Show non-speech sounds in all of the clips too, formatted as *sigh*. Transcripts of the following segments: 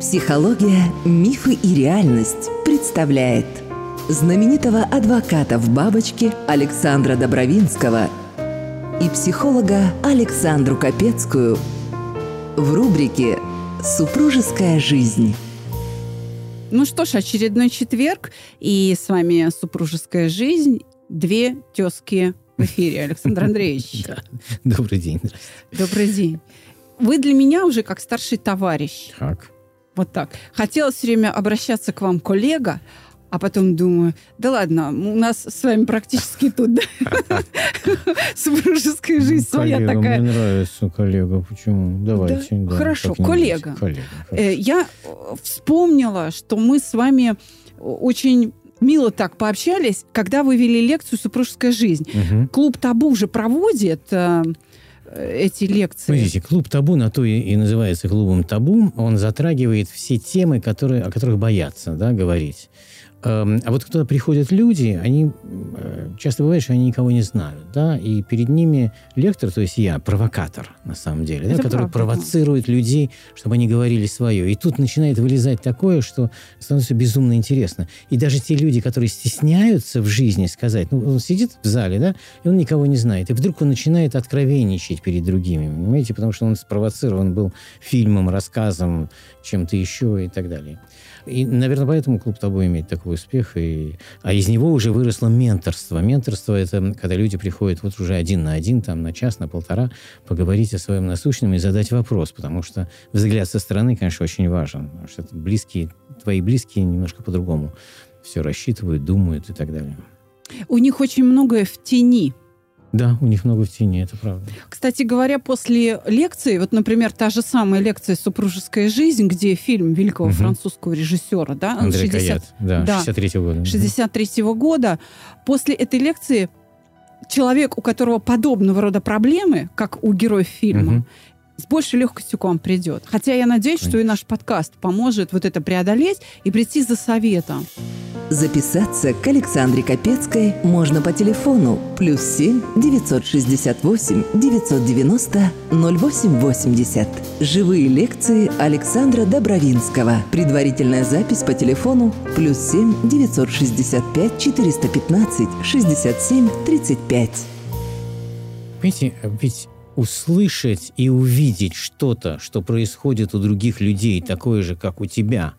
Психология, мифы и реальность представляет знаменитого адвоката в бабочке Александра Добровинского и психолога Александру Капецкую в рубрике «Супружеская жизнь». Ну что ж, очередной четверг, и с вами «Супружеская жизнь». Две тезки в эфире, Александр Андреевич. *laughs* Да. Добрый день. Добрый день. Вы для меня уже как старший товарищ. Так. Вот так. Хотела все время обращаться к вам, коллега, а потом думаю, да ладно, у нас с вами практически тут супружеская жизнь своя такая. Мне нравится коллега. Почему? Давайте. Да, да, хорошо, коллега. Э, Я э, вспомнила, что мы с вами очень мило так пообщались, когда вы вели лекцию «Супружеская жизнь». Клуб «Табу» уже проводит э, эти лекции. Смотрите, клуб табу на то и, и называется клубом табу. Он затрагивает все темы, которые, о которых боятся да, говорить. Эм, А вот когда приходят люди, они э, часто бывает, что они никого не знают, да, и перед ними лектор, то есть я, провокатор на самом деле, да, который правда, провоцирует людей, чтобы они говорили свое. И тут начинает вылезать такое, что становится безумно интересно. И даже те люди, которые стесняются в жизни сказать, ну, он сидит в зале, да, и он никого не знает, и вдруг он начинает откровенничать перед другими, понимаете, потому что он спровоцирован был фильмом, рассказом, чем-то еще и так далее. И, наверное, поэтому клуб табу имеет такой успех. И... А из него уже выросло менторство. Менторство – это когда люди приходят вот уже один на один, там, на час, на полтора, поговорить о своем насущном и задать вопрос. Потому что взгляд со стороны, конечно, очень важен. Потому что это близкие, твои близкие немножко по-другому все рассчитывают, думают и так далее. У них очень многое в тени. Да, у них много в тени, это правда. Кстати говоря, после лекции, вот, например, та же самая лекция «Супружеская жизнь», где фильм великого Мгм. французского режиссера, да, Андрей 60 Каят, да, да. 63 года. 63 года, после этой лекции человек, у которого подобного рода проблемы, как у героев фильма, Мгм. С большей легкостью к вам придет. Хотя я надеюсь, что и наш подкаст поможет вот это преодолеть и прийти за советом. Записаться к Александре Капецкой можно по телефону плюс 7 968 990 0880. Живые лекции Александра Добровинского. Предварительная запись по телефону плюс 7 965 415 67 35. Понимаете, ведь услышать и увидеть что-то, что происходит у других людей, такое же, как у тебя,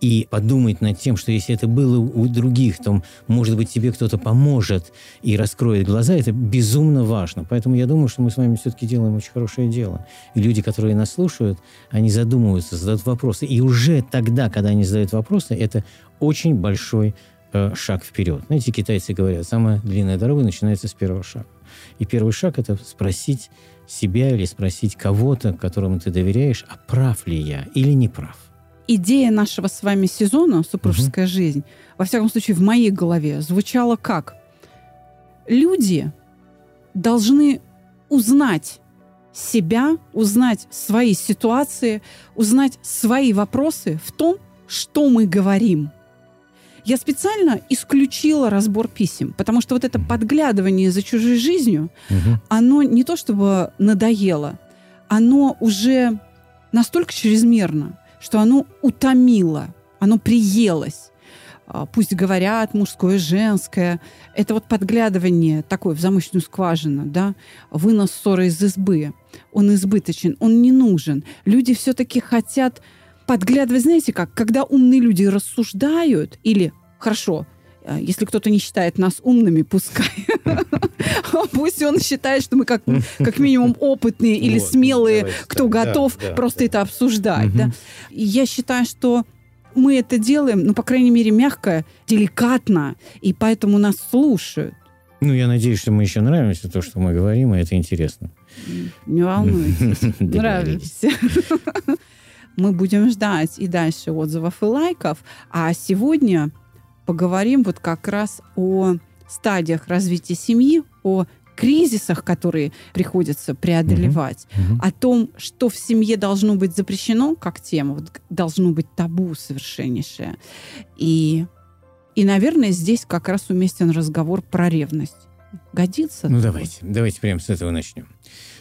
и подумать над тем, что если это было у других, то, может быть, тебе кто-то поможет и раскроет глаза, это безумно важно. Поэтому я думаю, что мы с вами все-таки делаем очень хорошее дело. И люди, которые нас слушают, они задумываются, задают вопросы. И уже тогда, когда они задают вопросы, это очень большой э, шаг вперед. Знаете, китайцы говорят, самая длинная дорога начинается с первого шага. И первый шаг – это спросить себя или спросить кого-то, которому ты доверяешь, а прав ли я или не прав. Идея нашего с вами сезона «Супружеская жизнь», во всяком случае, в моей голове звучала как? Люди должны узнать себя, узнать свои ситуации, узнать свои вопросы в том, что мы говорим. Я специально исключила разбор писем, потому что вот это подглядывание за чужой жизнью, Мгм. оно не то чтобы надоело, оно уже настолько чрезмерно, что оно утомило, оно приелось. А, Пусть говорят мужское, женское. Это вот подглядывание такое в замочную скважину, да, вынос ссоры из избы. Он избыточен, он не нужен. Люди все-таки хотят подглядывать, знаете как, когда умные люди рассуждают или, хорошо, э, если кто-то не считает нас умными, пускай. *laughs* Пусть он считает, что мы как, как минимум опытные или Вот, смелые, давайте кто да, готов да, просто да. это обсуждать. Мгм. да. И я считаю, что мы это делаем, ну, по крайней мере, мягко, деликатно, и поэтому нас слушают. Ну, я надеюсь, что мы еще нравимся, то, что мы говорим, и это интересно. Не волнуйтесь. *laughs* Нравимся. *laughs* Мы будем ждать и дальше отзывов и лайков. А сегодня поговорим вот как раз о стадиях развития семьи, о кризисах, которые приходится преодолевать, Мгм. о том, что в семье должно быть запрещено как тема, вот должно быть табу совершеннейшее. И, и, наверное, здесь как раз уместен разговор про ревность. Годится? Ну, давайте, давайте прямо с этого начнем.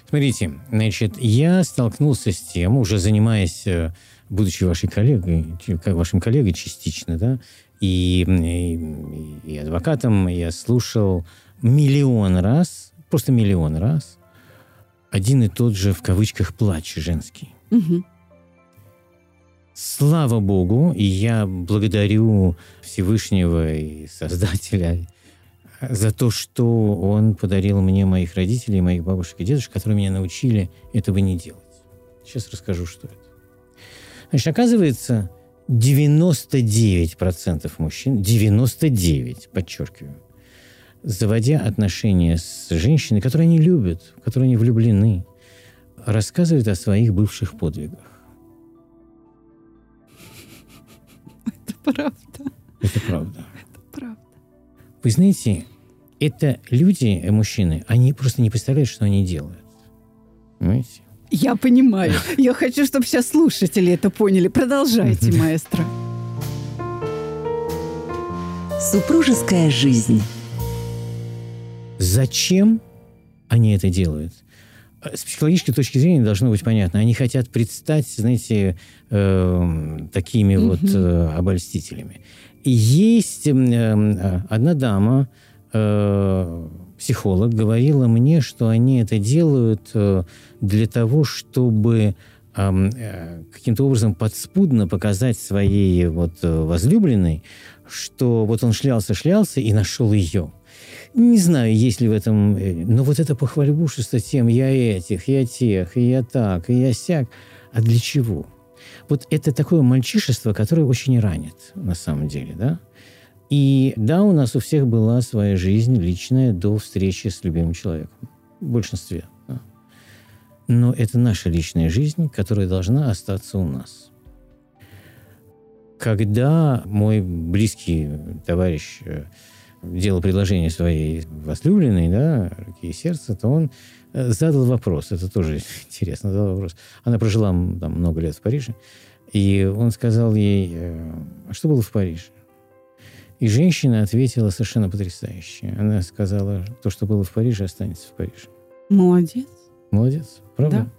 Смотрите, значит, я столкнулся с тем, уже занимаясь э, будучи вашей коллегой, как вашим коллегой частично, да, и, и, и адвокатом я слушал миллион раз, просто миллион раз, один и тот же, в кавычках, плач женский. Угу. Слава Богу, и я благодарю Всевышнего и Создателя за то, что он подарил мне моих родителей, моих бабушек и дедушек, которые меня научили этого не делать. Сейчас расскажу, что это. Значит, оказывается, 99% мужчин, 99, подчеркиваю, заводя отношения с женщиной, которую они любят, в которую они влюблены, рассказывают о своих бывших подвигах. Это правда. Это правда. Это правда. Вы знаете, это люди, э, мужчины, они просто не представляют, что они делают. Понимаете? Я понимаю. *laughs* Я хочу, чтобы сейчас слушатели это поняли. Продолжайте, маэстро. Супружеская жизнь. Зачем они это делают? С психологической точки зрения должно быть понятно. Они хотят предстать, знаете, э, такими вот э, обольстителями. Есть э, одна дама, э, психолог, говорила мне, что они это делают э, для того, чтобы э, каким-то образом подспудно показать своей вот возлюбленной, что вот он шлялся-шлялся и нашел ее. Не знаю, есть ли в этом... Но вот это похвальбушество тем «я этих, я тех, я так, я сяк». А для чего? Вот это такое мальчишество, которое очень ранит, на самом деле, да? И да, у нас у всех была своя жизнь личная до встречи с любимым человеком. В большинстве. Да. Но это наша личная жизнь, которая должна остаться у нас. Когда мой близкий товарищ э, делал предложение своей возлюбленной, да, руки и сердца, то он задал вопрос, это тоже интересно, задал вопрос. Она прожила там много лет в Париже, и он сказал ей, э, а что было в Париже? И женщина ответила совершенно потрясающе. Она сказала, то, что было в Париже, останется в Париже. Молодец. Молодец, правда? Да.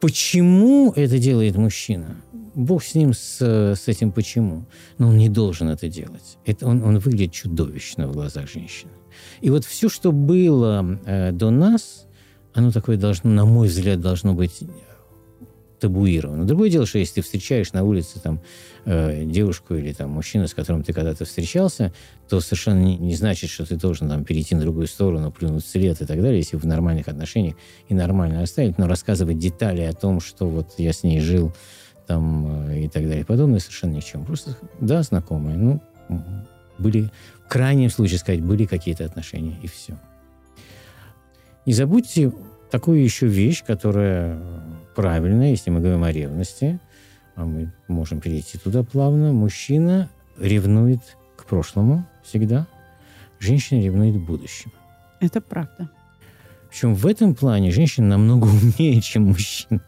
Почему это делает мужчина? Бог с ним, с, с этим почему. Но он не должен это делать. Это он, он выглядит чудовищно в глазах женщины. И вот все, что было э, до нас, оно такое должно, на мой взгляд, должно быть табуировано. Другое дело, что если ты встречаешь на улице там, э, девушку или там, мужчину, с которым ты когда-то встречался, то совершенно не, не значит, что ты должен там, перейти на другую сторону, плюнуть след и так далее, если в нормальных отношениях и нормально оставить. Но рассказывать детали о том, что вот я с ней жил там, э, и так далее, подобное, совершенно ни к чему. Просто, да, знакомые, ну, были, в крайнем случае сказать, были какие-то отношения, и все. Не забудьте такую еще вещь, которая правильная, если мы говорим о ревности, а мы можем перейти туда плавно. Мужчина ревнует к прошлому всегда, женщина ревнует к будущему. Это правда. Причем в этом плане женщина намного умнее, чем мужчина.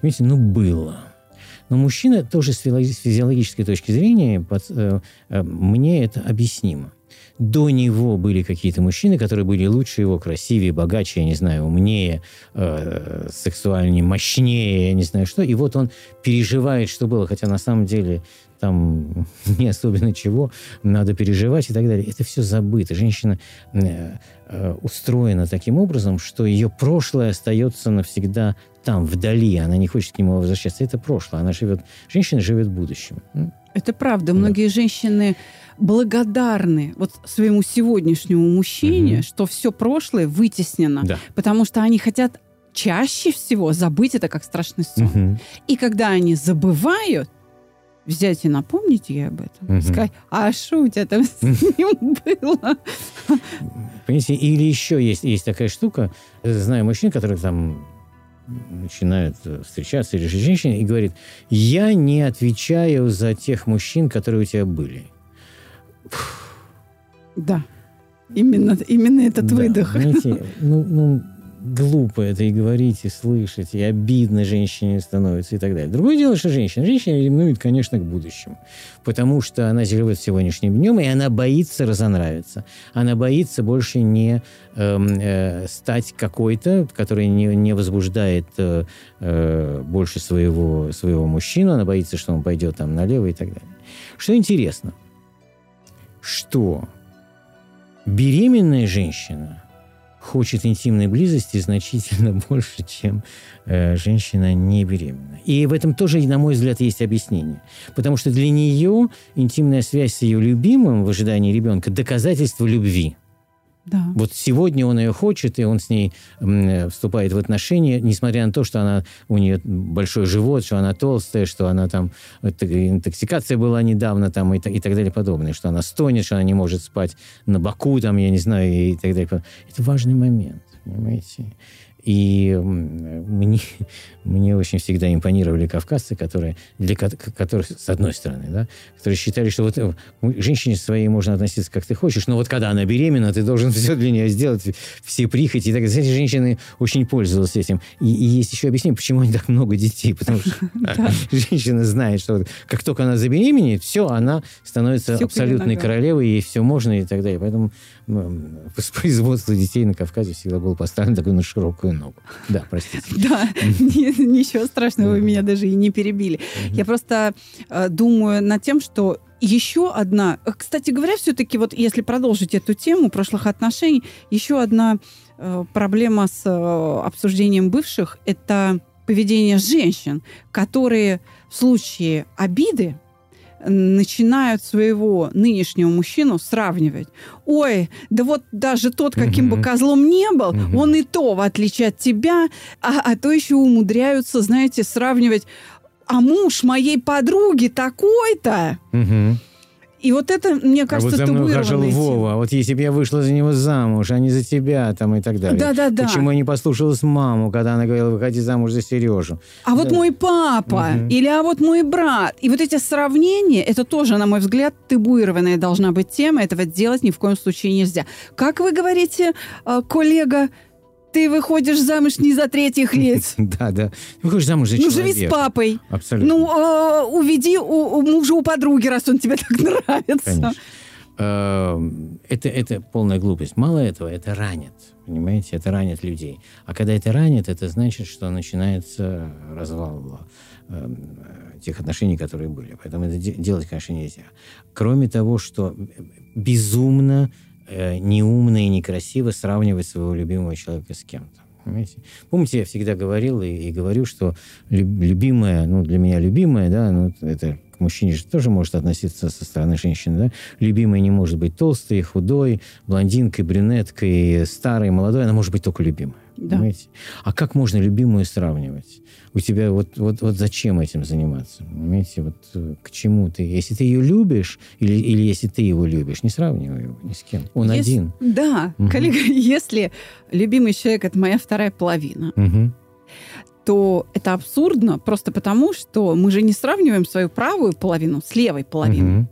Понимаете, ну было. Но мужчина тоже с физиологической точки зрения, под, э, э, мне это объяснимо. До него были какие-то мужчины, которые были лучше его, красивее, богаче, я не знаю, умнее, э, сексуальнее, мощнее, я не знаю что. И вот он переживает, что было, хотя на самом деле там *laughs* не особенно чего надо переживать и так далее. Это все забыто. Женщина э, э, устроена таким образом, что ее прошлое остается навсегда там, вдали. Она не хочет к нему возвращаться. Это прошлое. Она живет... Женщина живет будущим. Это правда. Да. Многие женщины благодарны вот своему сегодняшнему мужчине, угу. что все прошлое вытеснено, да. потому что они хотят чаще всего забыть это как страшный сон. Угу. И когда они забывают, взять и напомнить ей об этом, Угу. сказать, а что у тебя там с ним было? Понимаете, или еще есть, есть такая штука, знаю мужчин, которые там начинают встречаться или же женщины и говорит, я не отвечаю за тех мужчин, которые у тебя были. Да. Именно, именно этот да, выдох. Знаете, ну, ну, глупо это и говорить, и слышать, и обидно женщине становится и так далее. Другое дело, что женщина. Женщина ревнует, конечно, к будущему. Потому что она живет сегодняшним днем, и она боится разонравиться. Она боится больше не э, э, стать какой-то, который не, не возбуждает э, э, больше своего, своего мужчину. Она боится, что он пойдет там налево и так далее. Что интересно, что беременная женщина – хочет интимной близости значительно *laughs* больше, чем э, женщина не беременна. И в этом тоже, на мой взгляд, есть объяснение. Потому что для нее интимная связь с ее любимым в ожидании ребенка – доказательство любви. Да. Вот сегодня он ее хочет, и он с ней вступает в отношения, несмотря на то, что она, у нее большой живот, что она толстая, что она там, интоксикация была недавно там и, и так далее подобное, что она стонет, что она не может спать на боку, там, я не знаю, и так далее. Это важный момент, понимаете? И мне, *laughs* мне очень всегда импонировали кавказцы, которые, для которых, с одной стороны, да, которые считали, что вот э, женщине своей можно относиться как ты хочешь, но вот когда она беременна, ты должен *laughs* все для нее сделать, все прихоти. И так. Эти женщины очень пользовались этим. И, и есть еще объяснение, почему они так много детей. Потому что *laughs* женщина знает, что как только она забеременеет, все, она становится абсолютной королевой, ей все можно и так далее. Поэтому воспроизводство детей на Кавказе всегда было поставлено такой на широкую ногу. Да, простите. *laughs* Да, ничего страшного, вы меня даже и не перебили. Я просто э, думаю над тем, что еще одна, э, кстати говоря, все-таки вот если продолжить эту тему прошлых отношений, еще одна э, проблема с обсуждением бывших – это поведение женщин, которые в случае обиды начинают своего нынешнего мужчину сравнивать. Ой, да вот даже тот, каким угу. бы козлом не был, угу. он и то, в отличие от тебя, а, а то еще умудряются, знаете, сравнивать. А муж моей подруги такой-то. Угу. И вот это, мне кажется, а вот за мной хажал Вова, а вот если бы я вышла за него замуж, а не за тебя, там и так далее. Да-да-да. Почему я не послушалась маму, когда она говорила, выходи замуж за Сережу? А да. вот мой папа, угу. или а вот мой брат. И вот эти сравнения, это тоже, на мой взгляд, табуированная должна быть тема, этого делать ни в коем случае нельзя. Как вы говорите, э, коллега, ты выходишь замуж не за третьих лиц. *laughs* Да, да. Выходишь замуж за человека. Ну, живи с папой. Абсолютно. Ну, э, уведи у, мужа у подруги, раз он тебе *laughs* так нравится. Конечно. Э, это, это полная глупость. Мало этого, это ранит. Понимаете, это ранит людей. А когда это ранит, это значит, что начинается развал э, тех отношений, которые были. Поэтому это делать, конечно, нельзя. Кроме того, что безумно э, неумно и некрасиво сравнивать своего любимого человека с кем-то. Понимаете? Помните, я всегда говорил и, и говорю, что любимая, ну, для меня любимая, да, ну, это к мужчине же тоже может относиться со стороны женщины, да? Любимая не может быть толстой, худой, блондинкой, брюнеткой, старой, молодой, она может быть только любимая. Да. Понимаете? А как можно любимую сравнивать? У тебя вот, вот, вот зачем этим заниматься? Понимаете, вот э, к чему ты? Если ты ее любишь, или, или если ты его любишь, не сравнивай его ни с кем. Он если, один. Да, угу. коллега, *laughs* если любимый человек это моя вторая половина, угу то это абсурдно просто потому, что мы же не сравниваем свою правую половину с левой половиной. Угу.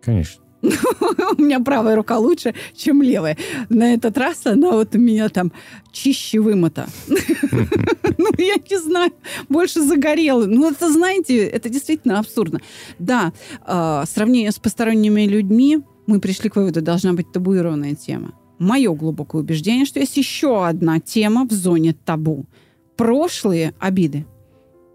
Конечно. *laughs* у меня правая рука лучше, чем левая. На этот раз она вот у меня там чище вымыта. *laughs* ну, я не знаю, больше загорела. Ну, это, знаете, это действительно абсурдно. Да, э, сравнение с посторонними людьми, мы пришли к выводу, должна быть табуированная тема. Мое глубокое убеждение, что есть еще одна тема в зоне табу. Прошлые обиды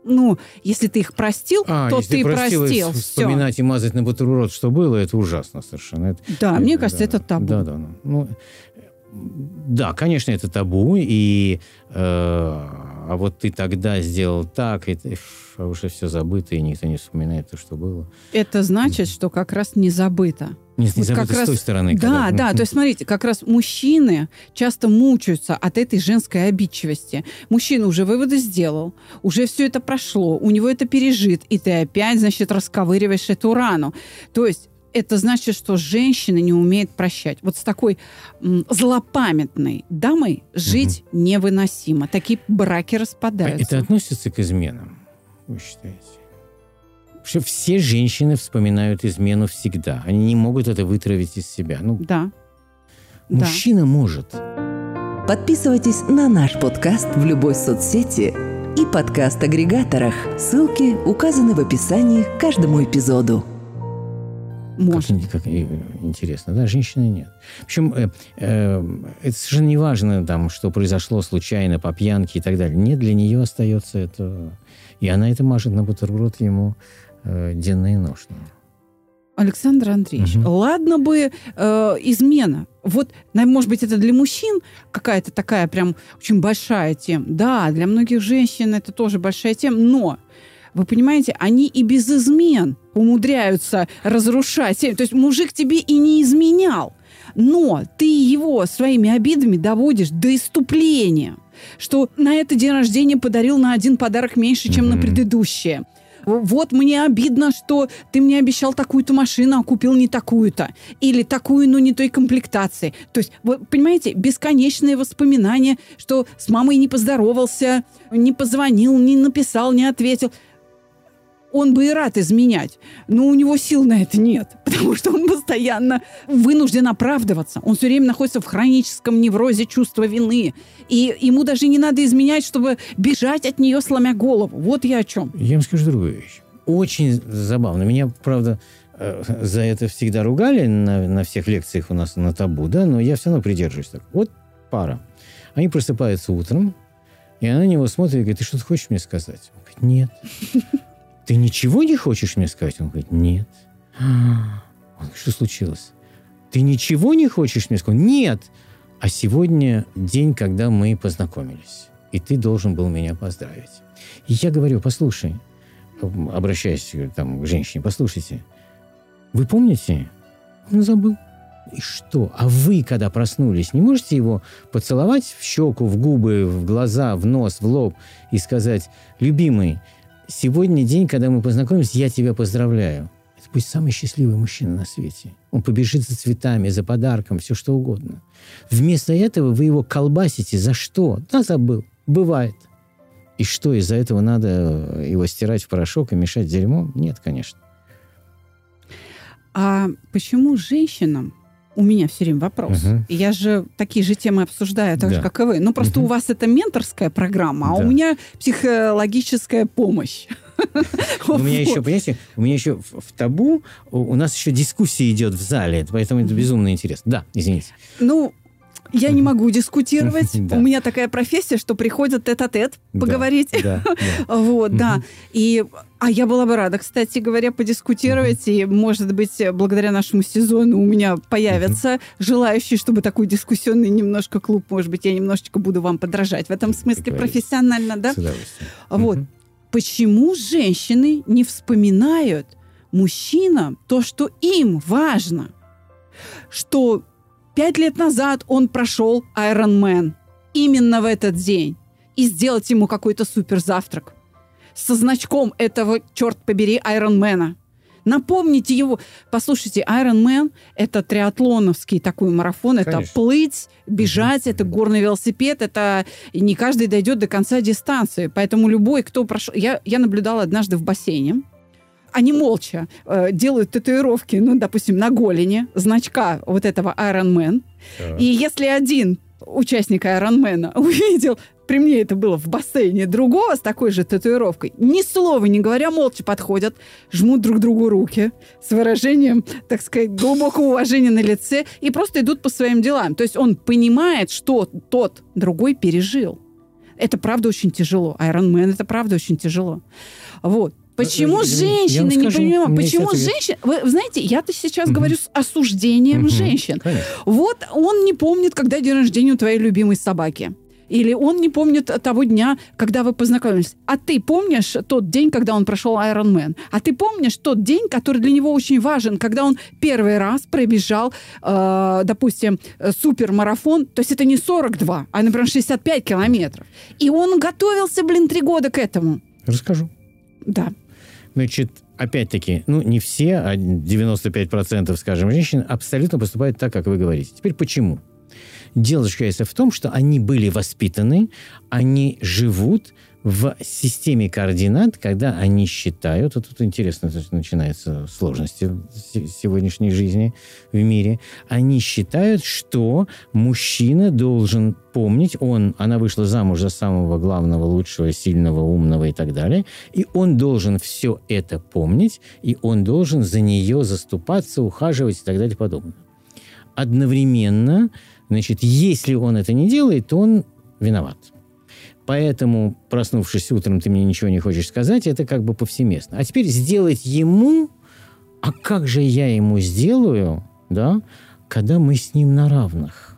ну, если ты их простил, а, то ты простил. простил вспоминать и мазать на бутерброд, что было, это ужасно совершенно. Это, да, это, мне кажется, да, это табу. Да, да. Ну, да, конечно, это табу, и э, а вот ты тогда сделал так, и а уже все забыто, и никто не вспоминает то, что было. Это значит, что как раз не забыто. Не, не вот как раз, с той стороны. Да, когда... да. То есть, смотрите, как раз мужчины часто мучаются от этой женской обидчивости. Мужчина уже выводы сделал, уже все это прошло, у него это пережит, и ты опять, значит, расковыриваешь эту рану. То есть это значит, что женщина не умеет прощать. Вот с такой м, злопамятной дамой жить угу. невыносимо. Такие браки распадаются. Это относится к изменам, вы считаете? Что все женщины вспоминают измену всегда. Они не могут это вытравить из себя. Ну, да. Мужчина да. может. Подписывайтесь на наш подкаст в любой соцсети и подкаст-агрегаторах. Ссылки указаны в описании к каждому эпизоду. Может. Как, как и- интересно, да, женщины нет. Причем э, э, это совершенно не важно, там, что произошло случайно по пьянке и так далее. Нет, для нее остается это... И она это мажет на бутерброд ему э, ношно. Александр Андреевич, Мгм. ладно бы э, измена. Вот, на- может быть, это для мужчин какая-то такая прям очень большая тема. Да, для многих женщин это тоже большая тема, но вы понимаете, они и без измен умудряются разрушать. То есть мужик тебе и не изменял, но ты его своими обидами доводишь до иступления, что на это день рождения подарил на один подарок меньше, чем на Мгм. предыдущее. Вот мне обидно, что ты мне обещал такую-то машину, а купил не такую-то. Или такую, но не той комплектации. То есть, вот, понимаете, бесконечные воспоминания, что с мамой не поздоровался, не позвонил, не написал, не ответил. Он бы и рад изменять, но у него сил на это нет, *laughs* потому что он постоянно вынужден оправдываться. Он все время находится в хроническом неврозе чувства вины. И ему даже не надо изменять, чтобы бежать от нее, сломя голову. Вот я о чем. Я вам скажу другую вещь. Очень забавно. Меня, правда, э, за это всегда ругали на, на всех лекциях у нас на табу, да, но я все равно придерживаюсь так. Вот пара. Они просыпаются утром, и она на него смотрит и говорит, ты что-то хочешь мне сказать? Он говорит, нет. Ты ничего не хочешь мне сказать? Он говорит, нет. «А». Он говорит, что случилось? Ты ничего не хочешь мне сказать? Нет. А сегодня день, когда мы познакомились, и ты должен был меня поздравить. И я говорю, послушай, обращаясь э, там, к женщине, послушайте, вы помните? Он забыл. И что? А вы, когда проснулись, не можете его поцеловать в щеку, в губы, в глаза, в нос, в лоб и сказать, любимый, сегодня день, когда мы познакомились, я тебя поздравляю. Это будет самый счастливый мужчина на свете. Он побежит за цветами, за подарком, все что угодно. Вместо этого вы его колбасите. За что? Да, забыл. Бывает. И что, из-за этого надо его стирать в порошок и мешать дерьмом? Нет, конечно. А почему женщинам у меня все время вопрос. Мгм. Я же такие же темы обсуждаю, так же, Да. как и вы. Ну, просто Мгм. у вас это менторская программа, а Да. у меня психологическая помощь. *laughs* У меня еще, понимаете, у меня еще в, табу, у нас еще дискуссия идет в зале, поэтому это безумно интересно. Да, извините. Ну, я не могу дискутировать. *laughs* У меня такая профессия, что приходят тет-а-тет поговорить. *laughs* Вот, да. И, а я была бы рада, кстати говоря, подискутировать. И, может быть, благодаря нашему сезону у меня появятся желающие, чтобы такой дискуссионный немножко клуб, может быть, я немножечко буду вам подражать в этом смысле профессионально, да? С удовольствием. Вот. Почему женщины не вспоминают мужчинам то, что им важно? Что пять лет назад он прошел Iron Man именно в этот день и сделать ему какой-то суперзавтрак со значком этого, черт побери, Айронмена. Напомните его. Послушайте, Iron Man – это триатлоновский такой марафон. Это Конечно. плыть, бежать, это горный велосипед. Это не каждый дойдет до конца дистанции. Поэтому любой, кто прошел... Я, я наблюдала однажды в бассейне. Они молча э, делают татуировки, ну, допустим, на голени значка вот этого Iron Man. Так. И если один участник Айронмена *laughs* увидел, при мне это было в бассейне, другого с такой же татуировкой, ни слова не говоря, молча подходят, жмут друг другу руки с выражением, так сказать, глубокого уважения на лице и просто идут по своим делам. То есть он понимает, что тот другой пережил. Это правда очень тяжело. Айронмен это правда очень тяжело. Вот. Почему я- я женщины не скажу, Почему женщины... Вы знаете, я-то сейчас Мгм. говорю с осуждением Мгм. женщин. Конечно. Вот он не помнит, когда день рождения у твоей любимой собаки. Или он не помнит того дня, когда вы познакомились. А ты помнишь тот день, когда он прошел Iron Man? А ты помнишь тот день, который для него очень важен, когда он первый раз пробежал, э, допустим, супермарафон, то есть это не 42, а, например, 65 километров. И он готовился, блин, три года к этому. Расскажу. Да. Значит, опять-таки, ну, не все, а 95%, скажем, женщин абсолютно поступают так, как вы говорите. Теперь почему? Дело заключается в том, что они были воспитаны, они живут в системе координат, когда они считают, вот тут интересно начинается сложности сегодняшней жизни в мире, они считают, что мужчина должен помнить, он, она вышла замуж за самого главного, лучшего, сильного, умного и так далее, и он должен все это помнить, и он должен за нее заступаться, ухаживать и так далее и подобное. Одновременно, значит, если он это не делает, то он виноват. Поэтому, проснувшись утром, ты мне ничего не хочешь сказать, это как бы повсеместно. А теперь сделать ему, а как же я ему сделаю, да, когда мы с ним на равных?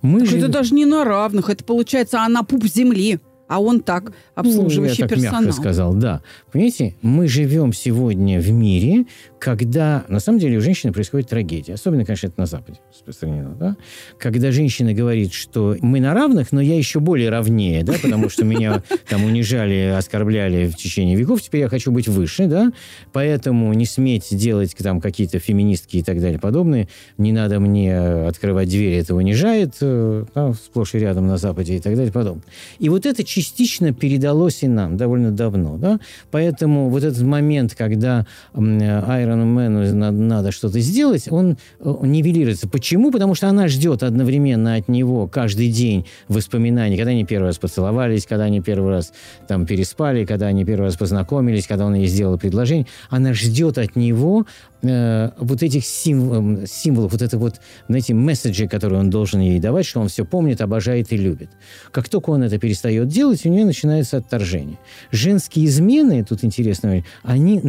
Мы же... Это даже не на равных, это получается, она пуп земли а он так, обслуживающий ну, я так персонал. мягко сказал, да. Понимаете, мы живем сегодня в мире, когда на самом деле у женщины происходит трагедия. Особенно, конечно, это на Западе распространено. Да? Когда женщина говорит, что мы на равных, но я еще более равнее, да, потому что меня там унижали, оскорбляли в течение веков, теперь я хочу быть выше, да, поэтому не сметь делать там какие-то феминистки и так далее подобные, не надо мне открывать двери, это унижает, э, да, сплошь и рядом на Западе и так далее подобное. И вот это частично передалось и нам довольно давно, да, поэтому вот этот момент, когда Айрону Мэну надо, надо что-то сделать, он э, нивелируется. Почему? Потому что она ждет одновременно от него каждый день воспоминаний, когда они первый раз поцеловались, когда они первый раз там переспали, когда они первый раз познакомились, когда он ей сделал предложение. Она ждет от него э, вот этих символ, символов, вот это вот, знаете, месседжи, которые он должен ей давать, что он все помнит, обожает и любит. Как только он это перестает делать, у нее начинается отторжение. Женские измены, тут интересно, они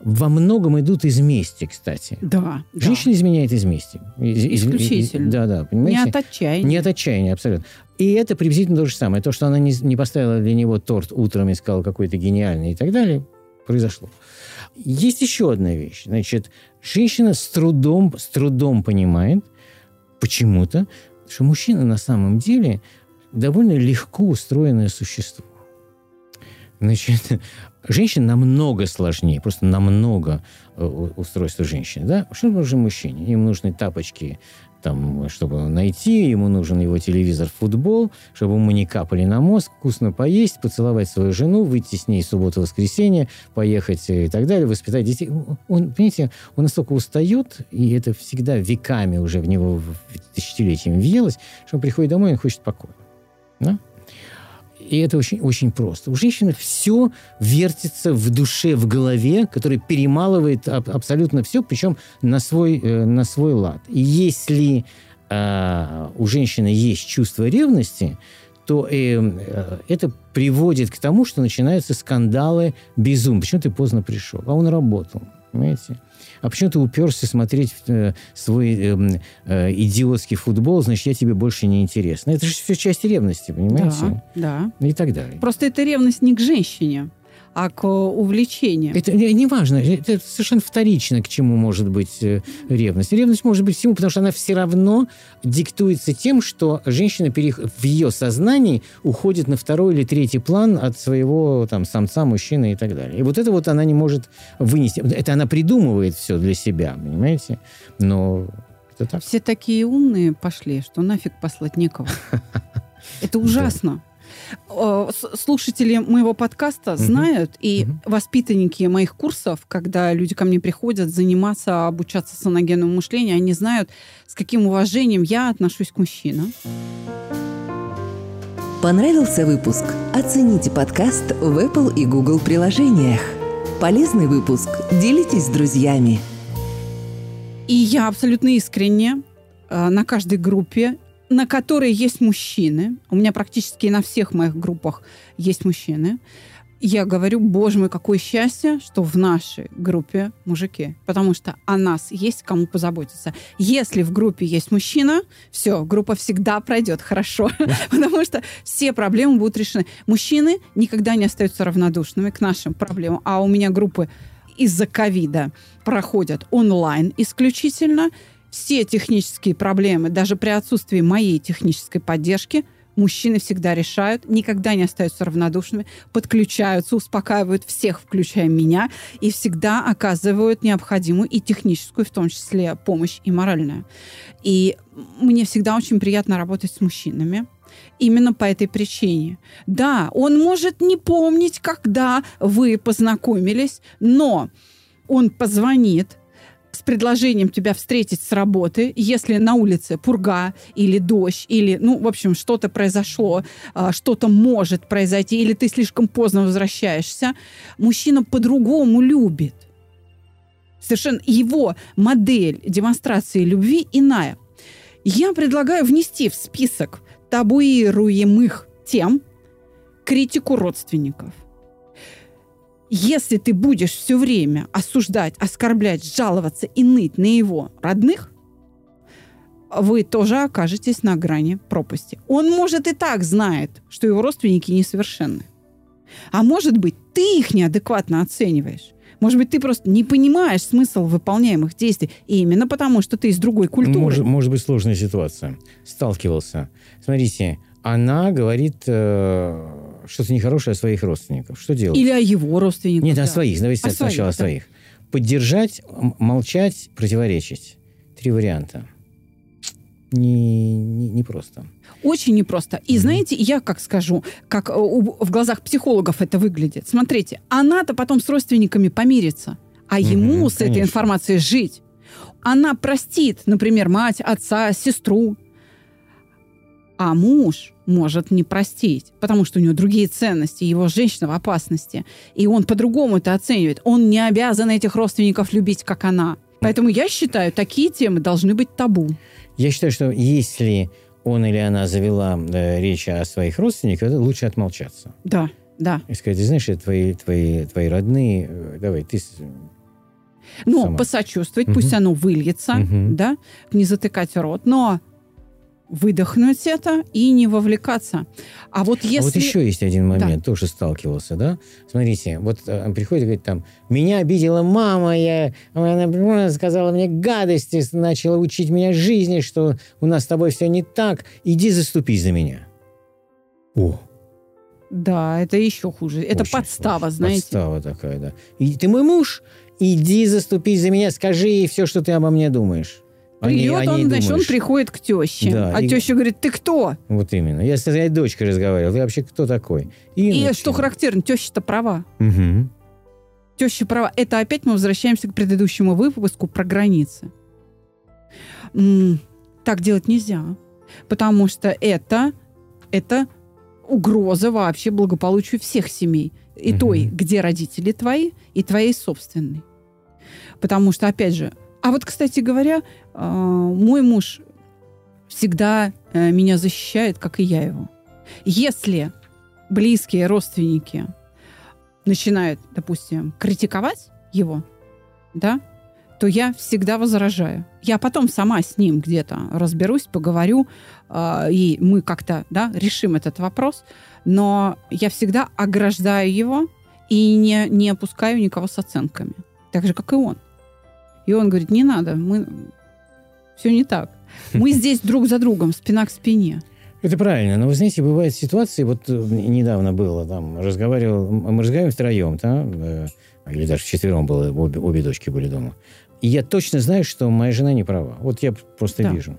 во многом идут из мести, кстати. Да. Женщина да. изменяет из мести. Из, Исключительно. да, да, понимаете? Не от отчаяния. Не от отчаяния, абсолютно. И это приблизительно то же самое. То, что она не, не поставила для него торт утром и сказала какой-то гениальный и так далее, произошло. Есть еще одна вещь. Значит, женщина с трудом, с трудом понимает почему-то, что мужчина на самом деле довольно легко устроенное существо. Значит, *laughs* женщина намного сложнее, просто намного э, устройство женщины. Да? Что нужно мужчине? Им нужны тапочки там, чтобы найти, ему нужен его телевизор, футбол, чтобы ему не капали на мозг, вкусно поесть, поцеловать свою жену, выйти с ней субботу-воскресенье, поехать и так далее, воспитать детей. Он, понимаете, он настолько устает, и это всегда веками уже в него тысячелетиями въелось, что он приходит домой, он хочет покоя. Да? И это очень, очень просто. У женщины все вертится в душе, в голове, которая перемалывает абсолютно все, причем на свой, э, на свой лад. И если э, у женщины есть чувство ревности, то э, э, это приводит к тому, что начинаются скандалы безум. Почему ты поздно пришел? А он работал, понимаете? А почему ты уперся смотреть э, свой э, э, идиотский футбол, значит, я тебе больше не интересна. Это же все часть ревности, понимаете? Да, да. И так далее. Просто это ревность не к женщине, а к увлечению. Это не, не важно, это совершенно вторично, к чему может быть э, ревность. Ревность может быть всему, потому что она все равно диктуется тем, что женщина в ее сознании уходит на второй или третий план от своего там самца, мужчины и так далее. И вот это вот она не может вынести. Это она придумывает все для себя, понимаете? Но это так. Все такие умные пошли, что нафиг послать некого. *laughs* Это ужасно. Э, слушатели моего подкаста знают, и воспитанники моих курсов, когда люди ко мне приходят заниматься, обучаться саногенному мышлению, они знают, с каким уважением я отношусь к мужчинам. Понравился выпуск? Оцените подкаст в Apple и Google приложениях. Полезный выпуск. Делитесь с друзьями. И я абсолютно искренне э, на каждой группе на которой есть мужчины, у меня практически на всех моих группах есть мужчины, я говорю, боже мой, какое счастье, что в нашей группе мужики, потому что о нас есть кому позаботиться. Если в группе есть мужчина, все, группа всегда пройдет хорошо, *laughs* потому что все проблемы будут решены. Мужчины никогда не остаются равнодушными к нашим проблемам, а у меня группы из-за ковида проходят онлайн исключительно, все технические проблемы, даже при отсутствии моей технической поддержки, Мужчины всегда решают, никогда не остаются равнодушными, подключаются, успокаивают всех, включая меня, и всегда оказывают необходимую и техническую, в том числе, помощь и моральную. И мне всегда очень приятно работать с мужчинами. Именно по этой причине. Да, он может не помнить, когда вы познакомились, но он позвонит, с предложением тебя встретить с работы, если на улице пурга или дождь, или, ну, в общем, что-то произошло, а, что-то может произойти, или ты слишком поздно возвращаешься, мужчина по-другому любит. Совершенно его модель демонстрации любви иная. Я предлагаю внести в список табуируемых тем критику родственников. Если ты будешь все время осуждать, оскорблять, жаловаться и ныть на его родных, вы тоже окажетесь на грани пропасти. Он, может, и так знает, что его родственники несовершенны. А может быть, ты их неадекватно оцениваешь. Может быть, ты просто не понимаешь смысл выполняемых действий, и именно потому, что ты из другой культуры. Может, может быть сложная ситуация. Сталкивался. Смотрите, она говорит э, что-то нехорошее о своих родственниках. Что делать? Или о его родственниках. Нет, да. о своих. Давайте О сначала своих, о своих. Поддержать, молчать, противоречить. Три варианта. Не, не, не просто. Очень непросто. И знаете, я как скажу, как э, у- в глазах психологов это выглядит. Смотрите, она-то потом с родственниками помирится, а ему Мгм, с этой конечно. информацией жить. Она простит, например, мать, отца, сестру, а муж может не простить, потому что у него другие ценности, его женщина в опасности. И он по-другому это оценивает. Он не обязан этих родственников любить, как она. Поэтому я считаю, такие темы должны быть табу. Я считаю, что если он или она завела э, речь о своих родственниках, это лучше отмолчаться. Да, да. И сказать, ты знаешь, это твои, твои, твои родные, э, давай, ты... Ну, Сама. посочувствовать, Мгм. пусть оно выльется, Мгм. да, не затыкать рот, но выдохнуть это и не вовлекаться. А вот если... А вот еще есть один момент, Да. тоже сталкивался, да? Смотрите, вот э, приходит и говорит там, меня обидела мама, я, она сказала мне гадости, начала учить меня жизни, что у нас с тобой все не так, иди заступись за меня. О, Да, это еще хуже. Это очень подстава, сложно. знаете. Подстава такая, да. И ты мой муж, иди заступись за меня, скажи ей все, что ты обо мне думаешь. А не он, значит, он приходит к теще. Да, а и- теща говорит, ты кто? Вот именно. Я с своей дочкой разговаривал. Ты вообще кто такой? И, начал. что характерно, теща-то права. Мгм. Теща права. Это опять мы возвращаемся к предыдущему выпуску про границы. Так делать нельзя. Потому что это, это угроза вообще благополучию всех семей. И Мгм. той, где родители твои, и твоей собственной. Потому что, опять же, а вот, кстати говоря, мой муж всегда э, меня защищает, как и я его. Если близкие родственники начинают, допустим, критиковать его, да, то я всегда возражаю. Я потом сама с ним где-то разберусь, поговорю, э, и мы как-то да, решим этот вопрос. Но я всегда ограждаю его и не, не опускаю никого с оценками. Так же, как и он. И он говорит, не надо, мы... Все не так. Мы *laughs* здесь друг за другом, спина к спине. Это правильно, но вы знаете, бывают ситуации, вот э, недавно было, там, разговаривал, мы разговариваем втроем, да, э, или даже вчетвером было, обе, обе дочки были дома. И я точно знаю, что моя жена не права. Вот я просто Да. вижу.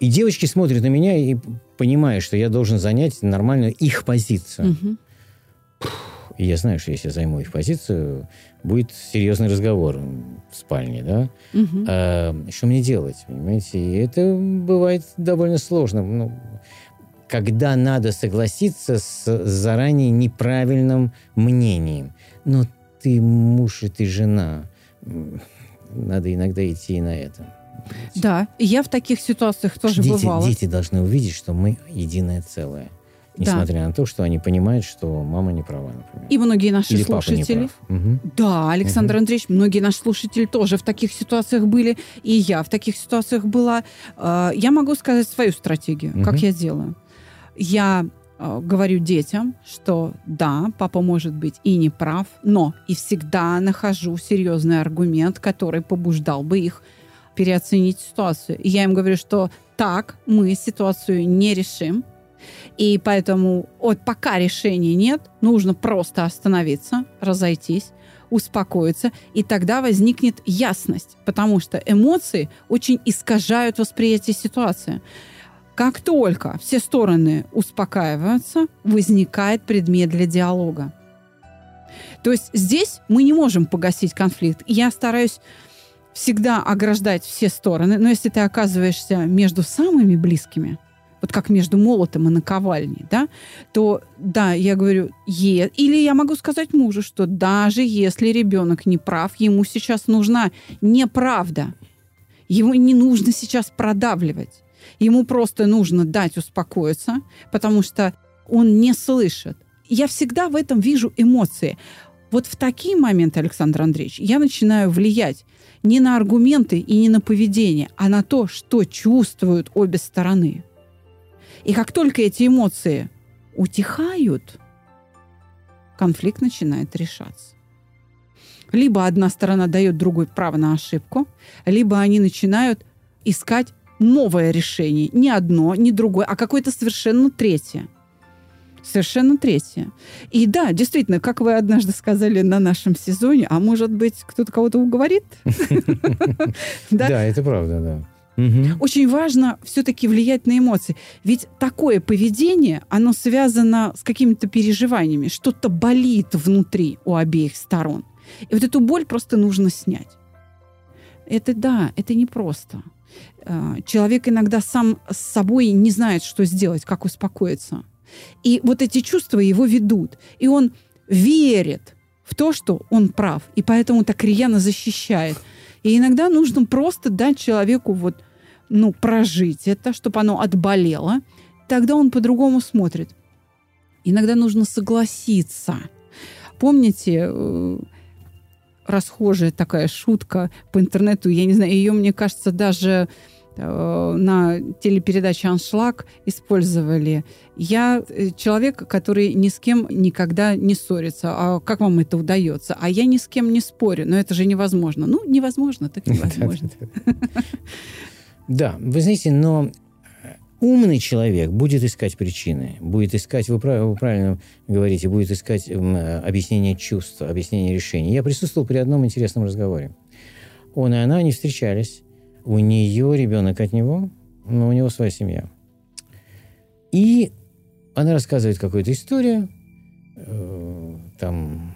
И девочки смотрят на меня и понимают, что я должен занять нормальную их позицию. Мгм. И я знаю, что если я займу их позицию, будет серьезный разговор в спальне, да. Мгм. А, что мне делать, понимаете? И это бывает довольно сложно. Ну, когда надо согласиться с заранее неправильным мнением. Но ты муж и ты жена. Надо иногда идти и на это. Да, я в таких ситуациях тоже дети, бывала. дети должны увидеть, что мы единое целое. Да. Несмотря на то, что они понимают, что мама не права, например. И многие наши Или папа не слушатели. прав. Мгм. Да, Александр Андреевич, многие наши слушатели тоже в таких ситуациях были, и я в таких ситуациях была. Э, Я могу сказать свою стратегию, как Мгм. я делаю. Я э, говорю детям, что да, папа может быть и не прав, но и всегда нахожу серьезный аргумент, который побуждал бы их переоценить ситуацию. И я им говорю, что так мы ситуацию не решим, И поэтому вот пока решения нет, нужно просто остановиться, разойтись, успокоиться, и тогда возникнет ясность, потому что эмоции очень искажают восприятие ситуации. Как только все стороны успокаиваются, возникает предмет для диалога. То есть здесь мы не можем погасить конфликт. Я стараюсь всегда ограждать все стороны, но если ты оказываешься между самыми близкими, вот как между молотом и наковальней, да, то да, я говорю, е... или я могу сказать мужу, что даже если ребенок не прав, ему сейчас нужна неправда. Ему не нужно сейчас продавливать. Ему просто нужно дать успокоиться, потому что он не слышит. Я всегда в этом вижу эмоции. Вот в такие моменты, Александр Андреевич, я начинаю влиять не на аргументы и не на поведение, а на то, что чувствуют обе стороны. И как только эти эмоции утихают, конфликт начинает решаться. Либо одна сторона дает другой право на ошибку, либо они начинают искать новое решение. Не одно, не другое, а какое-то совершенно третье. Совершенно третье. И да, действительно, как вы однажды сказали на нашем сезоне, а может быть, кто-то кого-то уговорит? *laughs* Да, это правда, да. Очень важно все-таки влиять на эмоции. Ведь такое поведение, оно связано с какими-то переживаниями. Что-то болит внутри у обеих сторон. И вот эту боль просто нужно снять. Это да, это непросто. А, человек иногда сам с собой не знает, что сделать, как успокоиться. И вот эти чувства его ведут. И он верит в то, что он прав. И поэтому так рьяно защищает. И иногда нужно просто дать человеку вот, ну, прожить это, чтобы оно отболело. Тогда он по-другому смотрит. Иногда нужно согласиться. Помните, э, расхожая такая шутка по интернету, я не знаю, ее, мне кажется, даже Э, на телепередаче «Аншлаг» использовали. Я э, человек, который ни с кем никогда не ссорится. А как вам это удается? А я ни с кем не спорю. Но это же невозможно. Ну, невозможно, так *laughs* невозможно. Да, вы знаете, но э, умный человек будет искать причины, будет искать, вы правильно говорите, будет искать объяснение чувств, объяснение решений. Я присутствовал при одном интересном разговоре. Он и она не встречались у нее ребенок от него, но у него своя семья. И она рассказывает какую-то историю, э, там,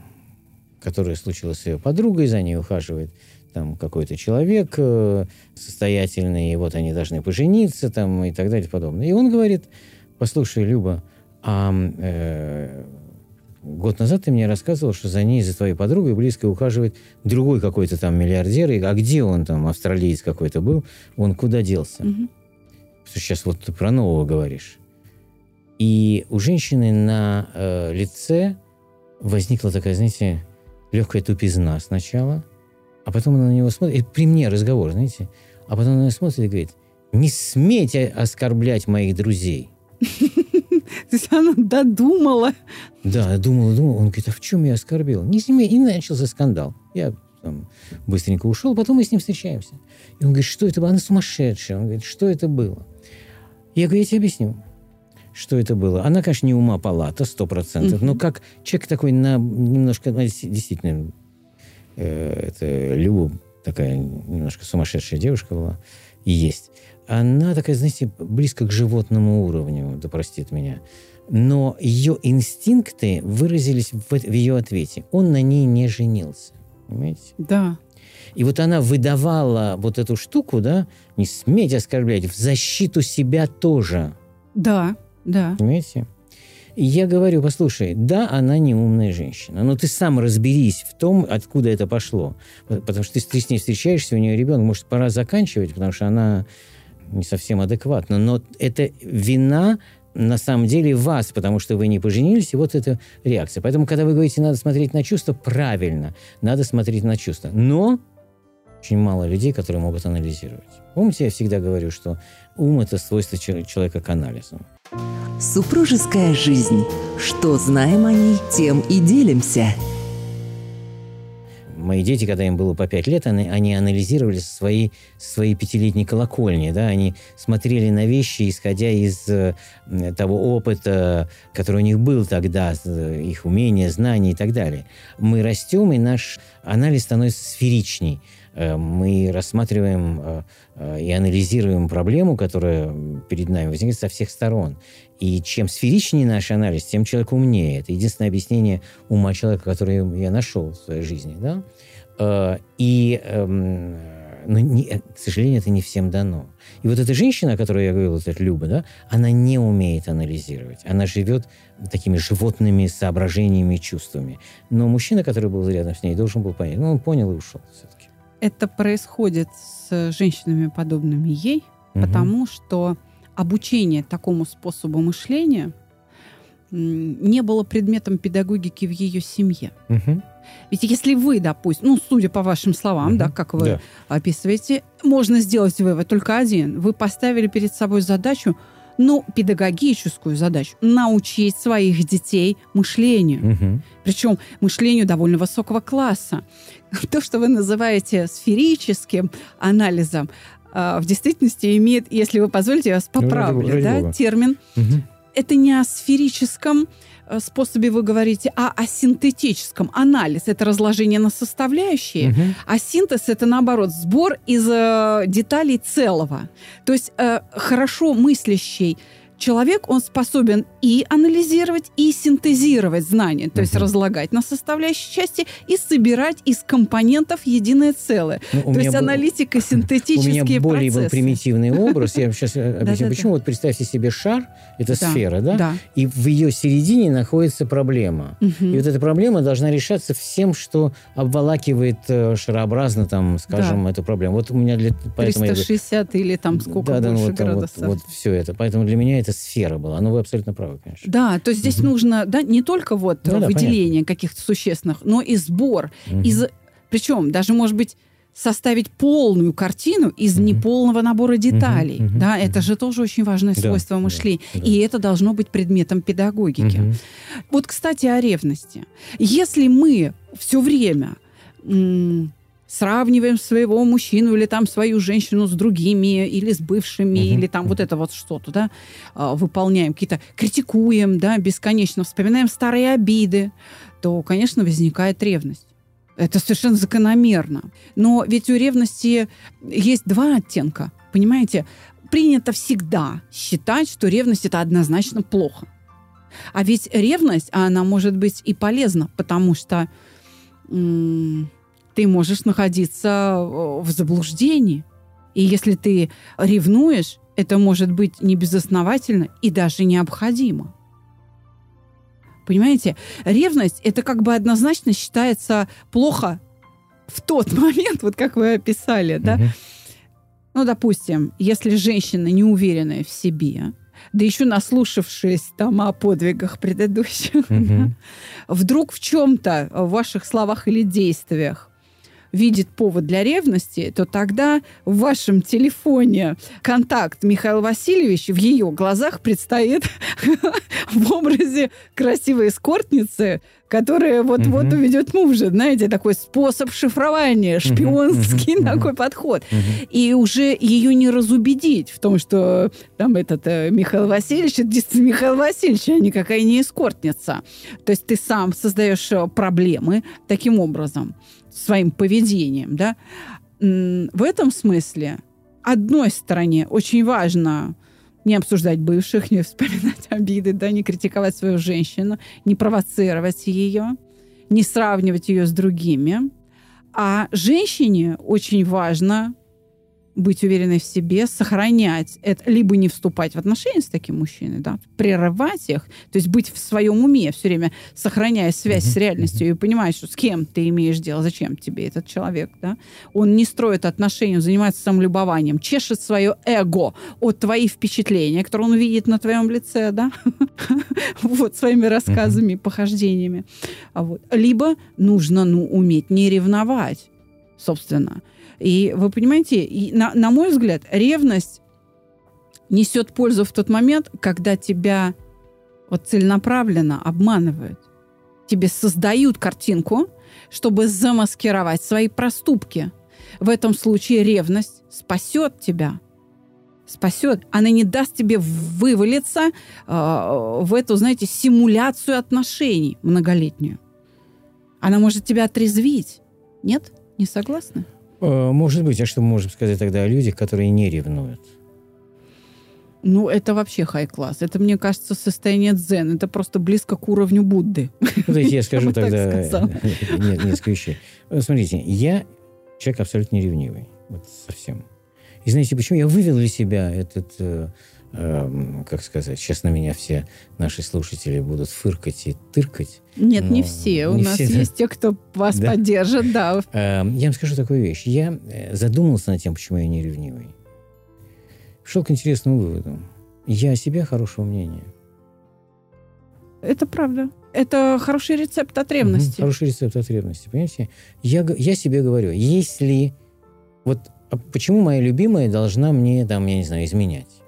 которая случилась с ее подругой, за ней ухаживает там какой-то человек э, состоятельный, и вот они должны пожениться там и так далее и подобное. И он говорит, послушай, Люба, а э, Год назад ты мне рассказывал, что за ней, за твоей подругой близко ухаживает другой какой-то там миллиардер. И, а где он там, австралиец какой-то был? Он куда делся? Угу. Сейчас вот ты про нового говоришь. И у женщины на э, лице возникла такая, знаете, легкая тупизна сначала, а потом она на него смотрит. Это при мне разговор, знаете. А потом она смотрит и говорит, не смейте оскорблять моих друзей. *laughs* То есть она додумала. Да, думала, думала. Он говорит, а в чем я оскорбил? Не с ним, и начался скандал. Я там, быстренько ушел, потом мы с ним встречаемся. И он говорит, что это было? Она сумасшедшая. Он говорит, что это было? Я говорю, я тебе объясню, что это было. Она, конечно, не ума палата, сто процентов, но как человек такой на немножко, действительно, это Люба такая немножко сумасшедшая девушка была и есть она такая, знаете, близко к животному уровню, да простит меня. Но ее инстинкты выразились в, в ее ответе. Он на ней не женился. Понимаете? Да. И вот она выдавала вот эту штуку, да, не сметь оскорблять, в защиту себя тоже. Да, да. Понимаете? И я говорю, послушай, да, она не умная женщина, но ты сам разберись в том, откуда это пошло. Потому что ты, ты с ней встречаешься, у нее ребенок, может, пора заканчивать, потому что она не совсем адекватно, но это вина на самом деле вас, потому что вы не поженились, и вот эта реакция. Поэтому, когда вы говорите, надо смотреть на чувства, правильно, надо смотреть на чувства. Но очень мало людей, которые могут анализировать. Помните, я всегда говорю, что ум – это свойство человека к анализу. Супружеская жизнь. Что знаем о ней, тем и делимся. мои дети, когда им было по пять лет, они, они анализировали свои, свои пятилетние колокольни, да, они смотрели на вещи, исходя из э, того опыта, который у них был тогда, их умения, знания и так далее. Мы растем, и наш анализ становится сферичней. Э, мы рассматриваем э, э, и анализируем проблему, которая перед нами возникает со всех сторон. И чем сферичнее наш анализ, тем человек умнее. Это единственное объяснение ума человека, которое я нашел в своей жизни. Да? И, эм, но не, к сожалению, это не всем дано. И вот эта женщина, о которой я говорил, вот эта Люба, да, она не умеет анализировать. Она живет такими животными соображениями и чувствами. Но мужчина, который был рядом с ней, должен был понять. Ну, он понял и ушел все-таки это происходит с женщинами, подобными ей, угу. потому что обучение такому способу мышления не было предметом педагогики в ее семье. Угу. Ведь если вы, допустим, ну, судя по вашим словам, угу. да, как вы да. описываете, можно сделать вывод только один. Вы поставили перед собой задачу ну, педагогическую задачу научить своих детей мышлению. Угу. Причем мышлению довольно высокого класса. *laughs* То, что вы называете сферическим анализом, а, в действительности имеет, если вы позволите, я вас ну, поправлю, да, термин. Угу. Это не о сферическом Э, способе вы говорите, а о синтетическом. Анализ – это разложение на составляющие, угу. а синтез – это, наоборот, сбор из э, деталей целого. То есть э, хорошо мыслящий человек, он способен и анализировать, и синтезировать знания, то есть разлагать на составляющие части и собирать из компонентов единое целое. Ну, то есть был... аналитика, *laughs* синтетические процессы. У меня более был примитивный образ. Я сейчас *laughs* объясню, почему. Вот представьте себе шар, это сфера, да? И в ее середине находится проблема. И вот эта проблема должна решаться всем, что обволакивает э, шарообразно, там, скажем, эту проблему. Вот у меня для... 360 или там сколько больше градусов. Вот все это. Поэтому для меня это какая сфера была. Ну, вы абсолютно правы, конечно. Да, то есть здесь угу. нужно да, не только вот ну, выделение да, каких-то существенных, но и сбор. Угу. Из, причем даже, может быть, составить полную картину из mm неполного набора деталей. mm Да, mm это же тоже очень важное свойство да, мышления. Да, да. И это должно быть предметом педагогики. mm Вот, кстати, о ревности. Если мы все время сравниваем своего мужчину или там свою женщину с другими, или с бывшими, uh-huh. или там вот это вот что-то, да, а, выполняем, какие-то критикуем, да, бесконечно вспоминаем старые обиды, то, конечно, возникает ревность. Это совершенно закономерно. Но ведь у ревности есть два оттенка, понимаете? Принято всегда считать, что ревность это однозначно плохо. А ведь ревность, она может быть и полезна, потому что м- ты можешь находиться э, в заблуждении. И если ты ревнуешь, это может быть небезосновательно и даже необходимо. Понимаете? Ревность – это как бы однозначно считается плохо в тот *laughs* момент, вот как вы описали, да? Угу. Ну, допустим, если женщина неуверенная в себе, да еще наслушавшись там о подвигах предыдущих, *laughs* угу. да, вдруг в чем-то, в ваших словах или действиях видит повод для ревности, то тогда в вашем телефоне контакт Михаила Васильевича в ее глазах предстоит *laughs* в образе красивой эскортницы, которая вот-вот угу. уведет мужа. Знаете, такой способ шифрования, шпионский угу. такой подход. Угу. И уже ее не разубедить в том, что там этот э, Михаил Васильевич, это действительно Михаил Васильевич, а никакая не эскортница. То есть ты сам создаешь э, проблемы таким образом своим поведением, да, в этом смысле одной стороне очень важно не обсуждать бывших, не вспоминать *laughs* обиды, да, не критиковать свою женщину, не провоцировать ее, не сравнивать ее с другими. А женщине очень важно быть уверенной в себе, сохранять это, либо не вступать в отношения с таким мужчиной, да, прерывать их, то есть быть в своем уме все время, сохраняя связь с реальностью и понимать, что с кем ты имеешь дело, зачем тебе этот человек, да. Он не строит отношения, он занимается самолюбованием, чешет свое эго от твоих впечатления, которые он видит на твоем лице, да, *laughs* вот, своими рассказами, похождениями. А вот. Либо нужно, ну, уметь не ревновать, собственно. И вы понимаете, и на, на мой взгляд, ревность несет пользу в тот момент, когда тебя вот целенаправленно обманывают тебе создают картинку, чтобы замаскировать свои проступки. В этом случае ревность спасет тебя. Спасет. Она не даст тебе вывалиться э, в эту, знаете, симуляцию отношений многолетнюю. Она может тебя отрезвить. Нет? Не согласны? Э, может быть. А что мы можем сказать тогда о людях, которые не ревнуют? Ну, это вообще хай-класс. Это, мне кажется, состояние дзен. Это просто близко к уровню Будды. Смотрите, я скажу *laughs* тогда *laughs* несколько вещей. Смотрите, я человек абсолютно неревнивый. Вот совсем. И знаете, почему я вывел для себя этот, э, э, как сказать, сейчас на меня все наши слушатели будут фыркать и тыркать. Нет, не все. У не нас все, есть да? те, кто вас да? поддержит, да. Э, я вам скажу такую вещь. Я э, задумался над тем, почему я не ревнивый пришел к интересному выводу. Я о себе хорошего мнения. Это правда. Это хороший рецепт от ревности. Угу, хороший рецепт от ревности. Понимаете? Я, я себе говорю, если... Вот а почему моя любимая должна мне, там, я не знаю, изменять?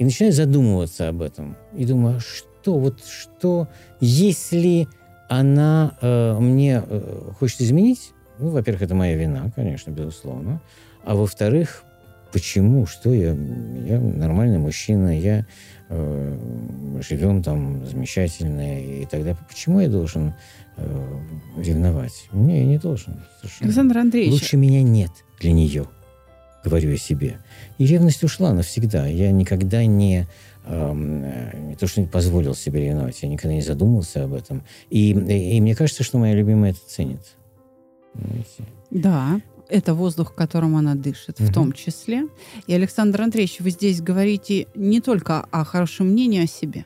И начинаю задумываться об этом. И думаю, а что, вот что, если она э, мне э, хочет изменить, ну, во-первых, это моя вина, конечно, безусловно. А во-вторых, почему, что я, я нормальный мужчина, я э, живем там замечательно и так далее. Почему я должен э, ревновать? Не, я не должен. Совершенно. Александр Андреевич. Лучше меня нет для нее, говорю я себе. И ревность ушла навсегда. Я никогда не эм, не то, что не позволил себе ревновать, я никогда не задумывался об этом. И, и, и мне кажется, что моя любимая это ценит. Понимаете? Да это воздух, которым она дышит, угу. в том числе. И, Александр Андреевич, вы здесь говорите не только о хорошем мнении о себе.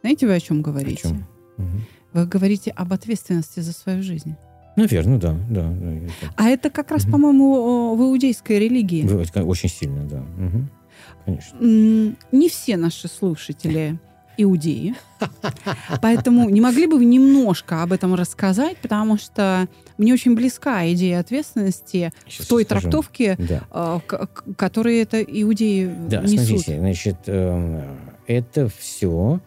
Знаете, вы о чем говорите? О чем? Угу. Вы говорите об ответственности за свою жизнь. Наверное, да, да. да а это как раз, угу. по-моему, в иудейской религии. Очень сильно, да. Угу. Конечно. Не все наши слушатели иудеи. Поэтому не могли бы вы немножко об этом рассказать, потому что мне очень близка идея ответственности Сейчас в той скажу. трактовке, да. А, которые это иудеи да, несут. смотрите, значит, эм, это все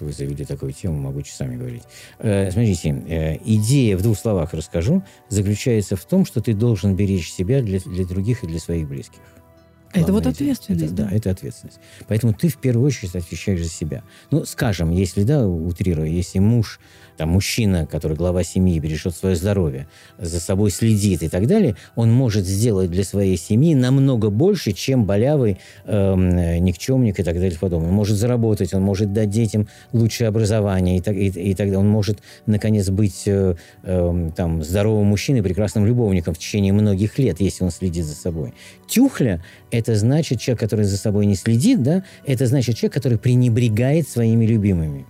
вы завели такую тему, могу часами говорить. Э, смотрите, э, идея, в двух словах расскажу, заключается в том, что ты должен беречь себя для, для других и для своих близких. Это вот ответственность. Это, да? да, это ответственность. Поэтому ты в первую очередь отвечаешь за себя. Ну, скажем, если, да, утрируя, если муж там, мужчина, который глава семьи, бережет свое здоровье, за собой следит и так далее, он может сделать для своей семьи намного больше, чем болявый э, никчемник и так далее и подобное. Он может заработать, он может дать детям лучшее образование и, так, и, и тогда он может, наконец, быть э, э, там, здоровым мужчиной, прекрасным любовником в течение многих лет, если он следит за собой. Тюхля – это значит человек, который за собой не следит, да? это значит человек, который пренебрегает своими любимыми.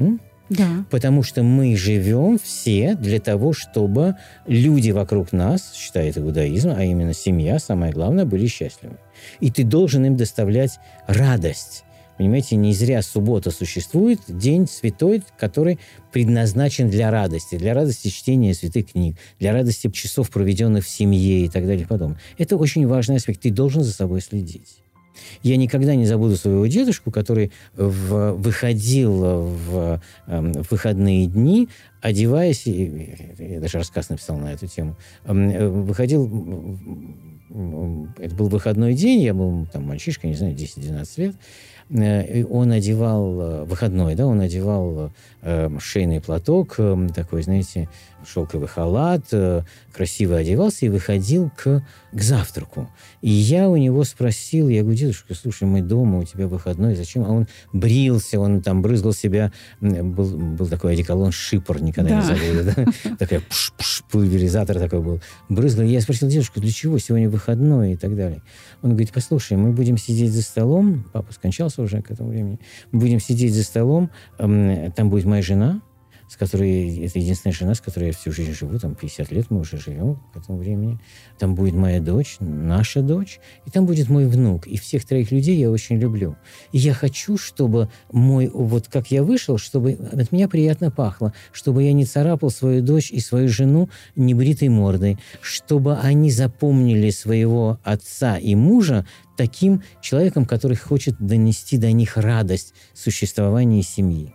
М? Да. Потому что мы живем все для того, чтобы люди вокруг нас, считает иудаизм, а именно семья, самое главное, были счастливы. И ты должен им доставлять радость. Понимаете, не зря суббота существует, день святой, который предназначен для радости, для радости чтения святых книг, для радости часов, проведенных в семье и так далее и подобное. Это очень важный аспект. Ты должен за собой следить. Я никогда не забуду своего дедушку, который в, выходил в, эм, в выходные дни, одеваясь, я даже рассказ написал на эту тему, эм, э, выходил, это был выходной день, я был там мальчишка, не знаю, 10-12 лет, Э, он одевал, э, выходной, да, он одевал э, шейный платок, э, такой, знаете, шелковый халат, э, красиво одевался и выходил к, к завтраку. И я у него спросил, я говорю, дедушка, слушай, мы дома, у тебя выходной, зачем? А он брился, он там брызгал себя, был, был такой одеколон шипор, никогда да. не да? *laughs* такой пульверизатор такой был. Брызгал. Я спросил, дедушка, для чего сегодня выходной и так далее. Он говорит, послушай, мы будем сидеть за столом, папа скончался уже к этому времени, мы будем сидеть за столом, там будет моя жена, с которой, это единственная жена, с которой я всю жизнь живу, там 50 лет мы уже живем к этому времени. Там будет моя дочь, наша дочь, и там будет мой внук. И всех троих людей я очень люблю. И я хочу, чтобы мой, вот как я вышел, чтобы от меня приятно пахло, чтобы я не царапал свою дочь и свою жену небритой мордой, чтобы они запомнили своего отца и мужа таким человеком, который хочет донести до них радость существования семьи.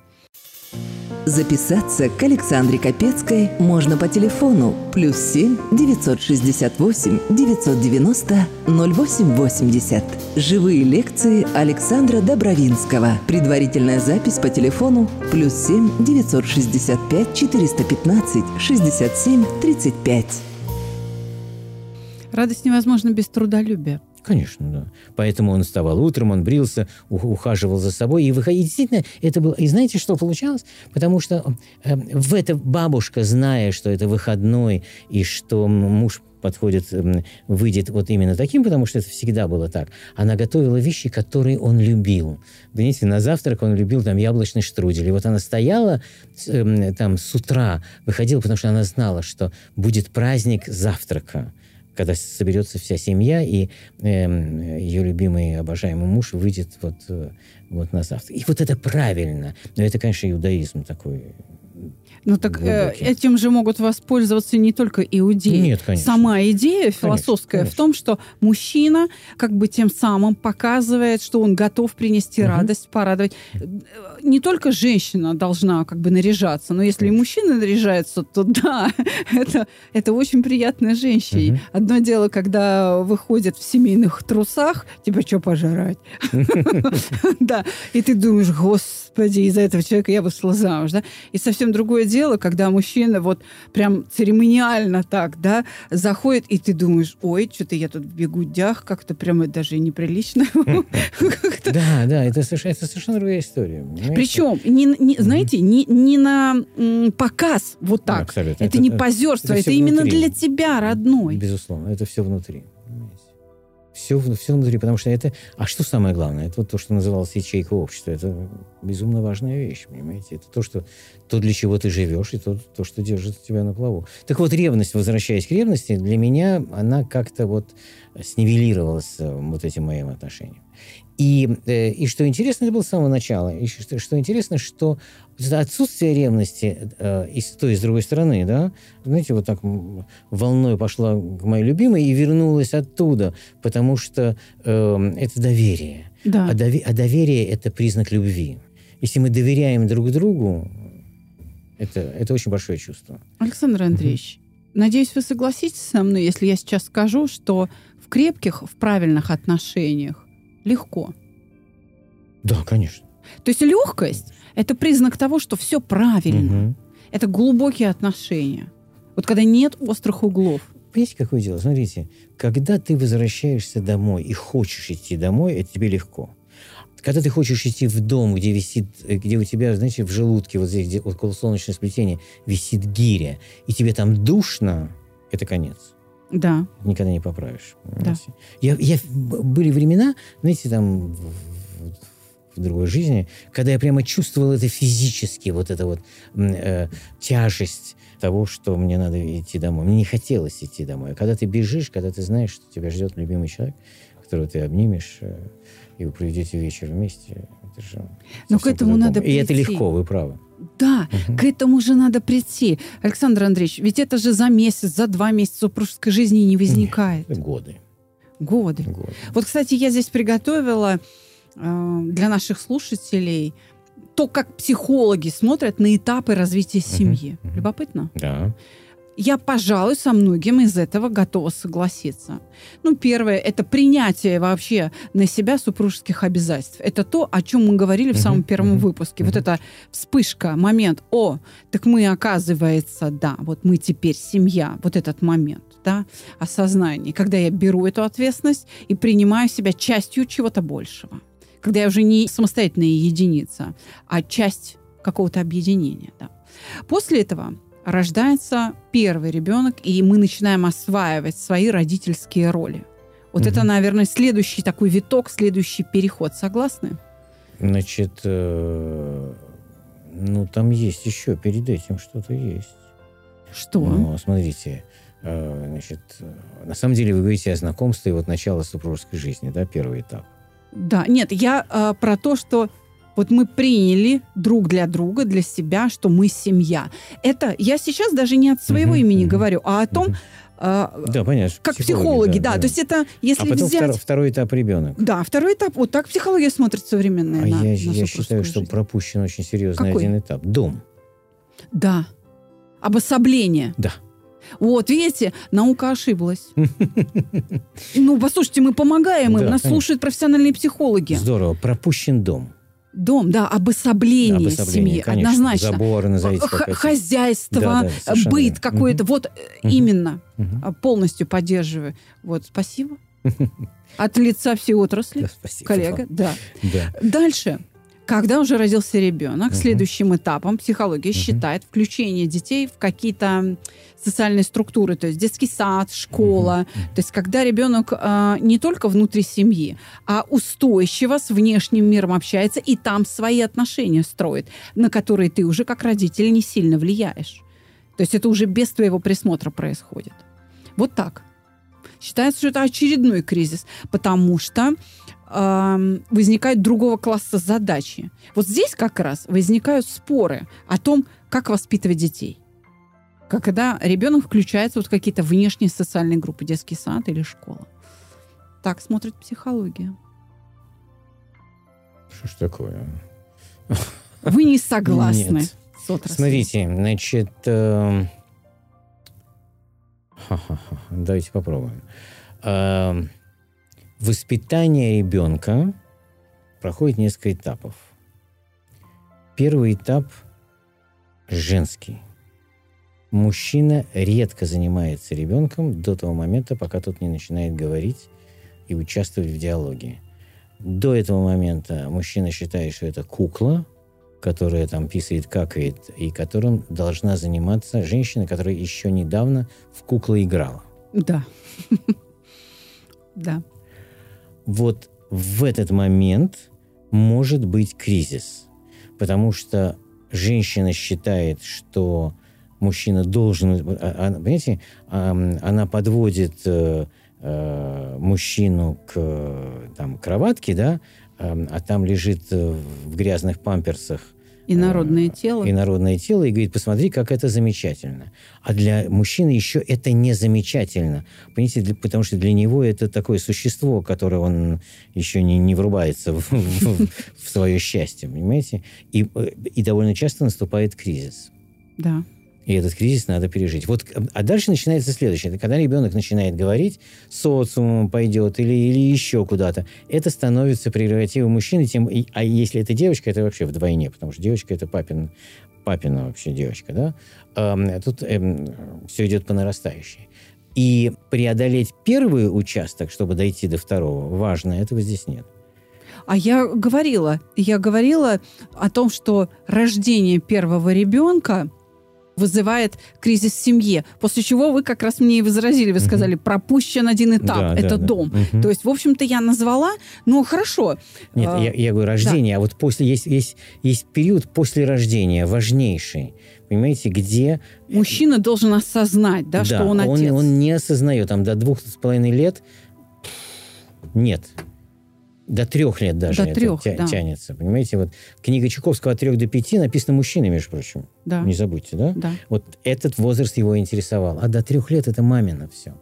Записаться к Александре Капецкой можно по телефону плюс 7 968 990 0880. Живые лекции Александра Добровинского. Предварительная запись по телефону плюс 7 965 415 67 35. Радость невозможна без трудолюбия. Конечно, да. Поэтому он вставал утром, он брился, ухаживал за собой и выходил. И действительно, это было... И знаете, что получалось? Потому что э, в это бабушка, зная, что это выходной, и что муж подходит, э, выйдет вот именно таким, потому что это всегда было так. Она готовила вещи, которые он любил. Понимаете, на завтрак он любил там яблочный штрудель. И вот она стояла э, там с утра, выходила, потому что она знала, что будет праздник завтрака когда соберется вся семья, и э, ее любимый, обожаемый муж выйдет вот, э, вот на завтра. И вот это правильно. Но это, конечно, иудаизм такой ну так э, этим же могут воспользоваться не только иудеи. Нет, конечно. Сама идея философская конечно, конечно. в том, что мужчина как бы тем самым показывает, что он готов принести угу. радость, порадовать. Не только женщина должна как бы наряжаться, но если конечно. и мужчина наряжается, то да, *laughs* это, это очень приятно женщине. Угу. Одно дело, когда выходит в семейных трусах, типа, что пожрать? *laughs* *laughs* Да, и ты думаешь, господи, из-за этого человека я вышла замуж, да? И совсем другое дело, когда мужчина вот прям церемониально так, да, заходит, и ты думаешь, ой, что-то я тут в бегудях, как-то прямо даже неприлично. *laughs* Да, да, это совершенно другая история. Причем, знаете, не на показ вот так. Это не позерство, это именно для тебя, родной. Безусловно, это все внутри. Все, все внутри, потому что это... А что самое главное? Это вот то, что называлось ячейка общества. Это безумно важная вещь, понимаете? Это то, что, то для чего ты живешь, и то, то, что держит тебя на плаву. Так вот, ревность, возвращаясь к ревности, для меня она как-то вот снивелировалась э, вот этим моим отношением. И, э, и что интересно, это было с самого начала. И что, что интересно, что отсутствие ревности э, и с той, и с другой стороны, да, знаете, вот так волной пошла к моей любимой и вернулась оттуда, потому что э, это доверие. Да. А, дови- а доверие – это признак любви. Если мы доверяем друг другу, это, это очень большое чувство. Александр Андреевич, угу. надеюсь, вы согласитесь со мной, если я сейчас скажу, что в крепких, в правильных отношениях легко. Да, конечно. То есть легкость – это признак того, что все правильно. Угу. Это глубокие отношения. Вот когда нет острых углов. Понимаете, какое дело? Смотрите, когда ты возвращаешься домой и хочешь идти домой, это тебе легко. Когда ты хочешь идти в дом, где висит, где у тебя, знаете, в желудке, вот здесь, где около солнечного сплетения, висит гиря, и тебе там душно, это конец. Да. Никогда не поправишь. Да. Я, я, были времена, знаете, там в, другой жизни, когда я прямо чувствовал это физически, вот это вот э, тяжесть того, что мне надо идти домой. Мне не хотелось идти домой. А когда ты бежишь, когда ты знаешь, что тебя ждет любимый человек, которого ты обнимешь, э, и вы проведете вечер вместе, это же Но к этому надо прийти. И это легко, вы правы. Да, угу. к этому же надо прийти. Александр Андреевич, ведь это же за месяц, за два месяца супружеской жизни не возникает. Нет, годы. Годы. Годы. Вот, кстати, я здесь приготовила для наших слушателей то, как психологи смотрят на этапы развития семьи. Угу. Любопытно? Да. Я, пожалуй, со многим из этого готова согласиться. Ну, первое, это принятие вообще на себя супружеских обязательств. Это то, о чем мы говорили в самом первом выпуске. Вот эта вспышка, момент, о, так мы, оказывается, да, вот мы теперь семья, вот этот момент, да, осознание, когда я беру эту ответственность и принимаю себя частью чего-то большего. Когда я уже не самостоятельная единица, а часть какого-то объединения, да. После этого рождается первый ребенок, и мы начинаем осваивать свои родительские роли. Вот угу. это, наверное, следующий такой виток, следующий переход. Согласны? Значит, э, ну там есть еще перед этим что-то есть. Что? Ну, смотрите, э, значит, э, на самом деле вы говорите о знакомстве и вот начало супружеской жизни, да, первый этап. Да, нет, я э, про то, что вот мы приняли друг для друга, для себя, что мы семья. Это я сейчас даже не от своего uh-huh, имени uh-huh, говорю, а о том, uh-huh. а, Да, понятно. как психологи, да. То есть это, если а потом взять... втор- второй этап ребенок. Да, второй этап. Вот так психология смотрит современная А на, я, на я считаю, что жизнь. пропущен очень серьезный Какой? один этап. Дом. Да. Обособление. Да. Вот, видите, наука ошиблась. *laughs* Ну, послушайте, мы помогаем им, нас слушают профессиональные психологи. Здорово. Пропущен дом. Дом, да, обособление, Обособление, семьи, конечно. однозначно. Заборы назовите. Х- хозяйство, Да, да, совершенно быт какой-то. Вот э, Мгм. именно. А, Полностью поддерживаю. Вот, спасибо. *laughs* От лица всей отрасли, Да, спасибо коллега, да. Да. Дальше. Когда уже родился ребенок, Мгм. следующим этапом психология Мгм. считает включение детей в какие-то социальные структуры, то есть детский сад, школа. То есть когда ребенок а, не только внутри семьи, а устойчиво с внешним миром общается и там свои отношения строит, на которые ты уже как родитель не сильно влияешь. То есть это уже без твоего присмотра происходит. Вот так. Считается, что это очередной кризис, потому что эм, возникают другого класса задачи. Вот здесь как раз возникают споры о том, как воспитывать детей. Когда ребенок включается вот в какие-то внешние социальные группы, детский сад или школа. Так смотрит психология. Что ж такое? Вы не согласны Нет. с отраслью? Смотрите, значит... ха-ха-ха, Давайте попробуем. Эм, Воспитание ребенка проходит несколько этапов. Первый этап женский. Мужчина редко занимается ребенком до того момента, пока тот не начинает говорить и участвовать в диалоге. До этого момента мужчина считает, что это кукла, которая там писает, какает, и которым должна заниматься женщина, которая еще недавно в куклы играла. Да. *laughs* Да. Вот в этот момент может быть кризис, потому что женщина считает, что мужчина должен, а- а- понимаете, ам, она подводит э, э, мужчину к там кроватке, да, а там лежит э, в грязных памперсах И народное тело. и народное тело, и говорит, посмотри, как это замечательно. А для мужчины еще это не замечательно. Понимаете, для- потому что для него это такое существо, которое он еще не, не врубается в, в- в свое счастье, понимаете? И, э, и довольно часто наступает кризис. Да. И этот кризис надо пережить. Вот, э, а дальше начинается следующее. Это когда ребенок начинает говорить, социумом пойдет или, или еще куда-то. Это становится прерогативой мужчины. Тем, и- а если это девочка, это вообще вдвойне, потому что девочка – это папин, папина вообще девочка. Да? Эм, тут все идет по нарастающей. И преодолеть первый участок, чтобы дойти до второго, важно, этого здесь нет. А я говорила, я говорила о том, что рождение первого ребенка вызывает кризис в семье. После чего вы как раз мне и возразили, вы сказали, пропущен один этап, Да, это да, да. дом. Мгм. То есть, в общем-то, я назвала, ну хорошо. Нет, А, я, я говорю рождение, а вот после есть, есть, есть период после рождения, важнейший. Понимаете, где Мужчина должен осознать, да, что он отец. Он, не осознает, там до двух с половиной лет нет. До трех лет даже До трех, тя- да. тянется. Понимаете, вот книга Чуковского от трех до пяти написана мужчиной, между прочим. Да, Не забудьте, да? да. Вот этот возраст его интересовал. А до трех лет это мамина все.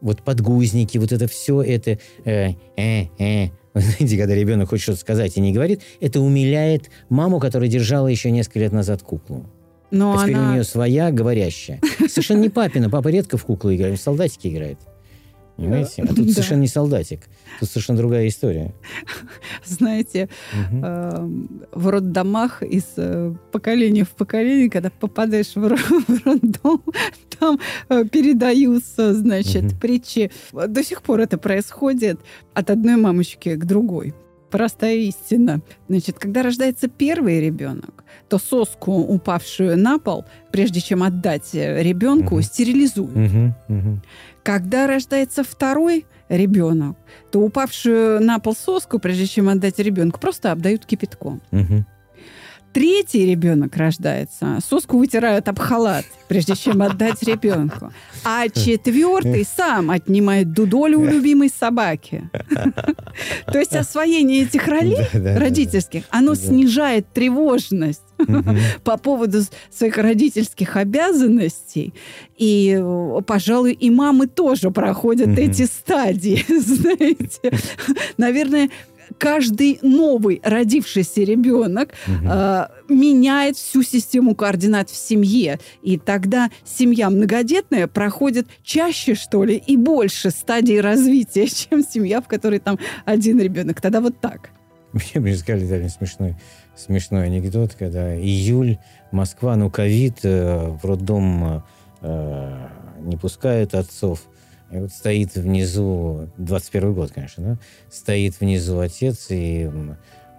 Вот подгузники, вот это все, это э, э, э. *laughs* Вы знаете, когда ребенок хочет что-то сказать и не говорит, это умиляет маму, которая держала еще несколько лет назад куклу. Но а теперь у она... нее своя говорящая. *laughs* Совершенно не папина. Папа редко в куклу играет, в солдатики играет. Понимаете? А тут Да. совершенно не солдатик. Тут совершенно другая история. знаете, эм, в роддомах из э, поколения в поколение, когда попадаешь в, ро- *laughs* в роддом, там э, передаются, значит, Мгм. притчи. До сих пор это происходит от одной мамочки к другой. Простая истина. Значит, когда рождается первый ребенок, то соску, упавшую на пол, прежде чем отдать э, ребенку, стерилизуют. Когда рождается второй ребенок, то упавшую на пол соску, прежде чем отдать ребенку, просто обдают кипятком. Мгм. Третий ребенок рождается, соску вытирают об халат, прежде чем отдать ребенку. А четвертый сам отнимает дудолю у любимой собаки. То есть освоение этих ролей родительских, оно снижает тревожность по поводу своих родительских обязанностей. И, пожалуй, и мамы тоже проходят эти стадии, *laughs* знаете. Наверное, каждый новый родившийся ребенок угу. э, меняет всю систему координат в семье. И тогда семья многодетная проходит чаще, что ли, и больше стадий развития, *laughs* чем семья, в которой там один ребенок. Тогда вот так. Мне бы сказали довольно смешной, смешной анекдот, когда июль, Москва, ну, ковид, э, в роддом э, не пускают отцов. И вот стоит внизу, 21 год, конечно, да, стоит внизу отец и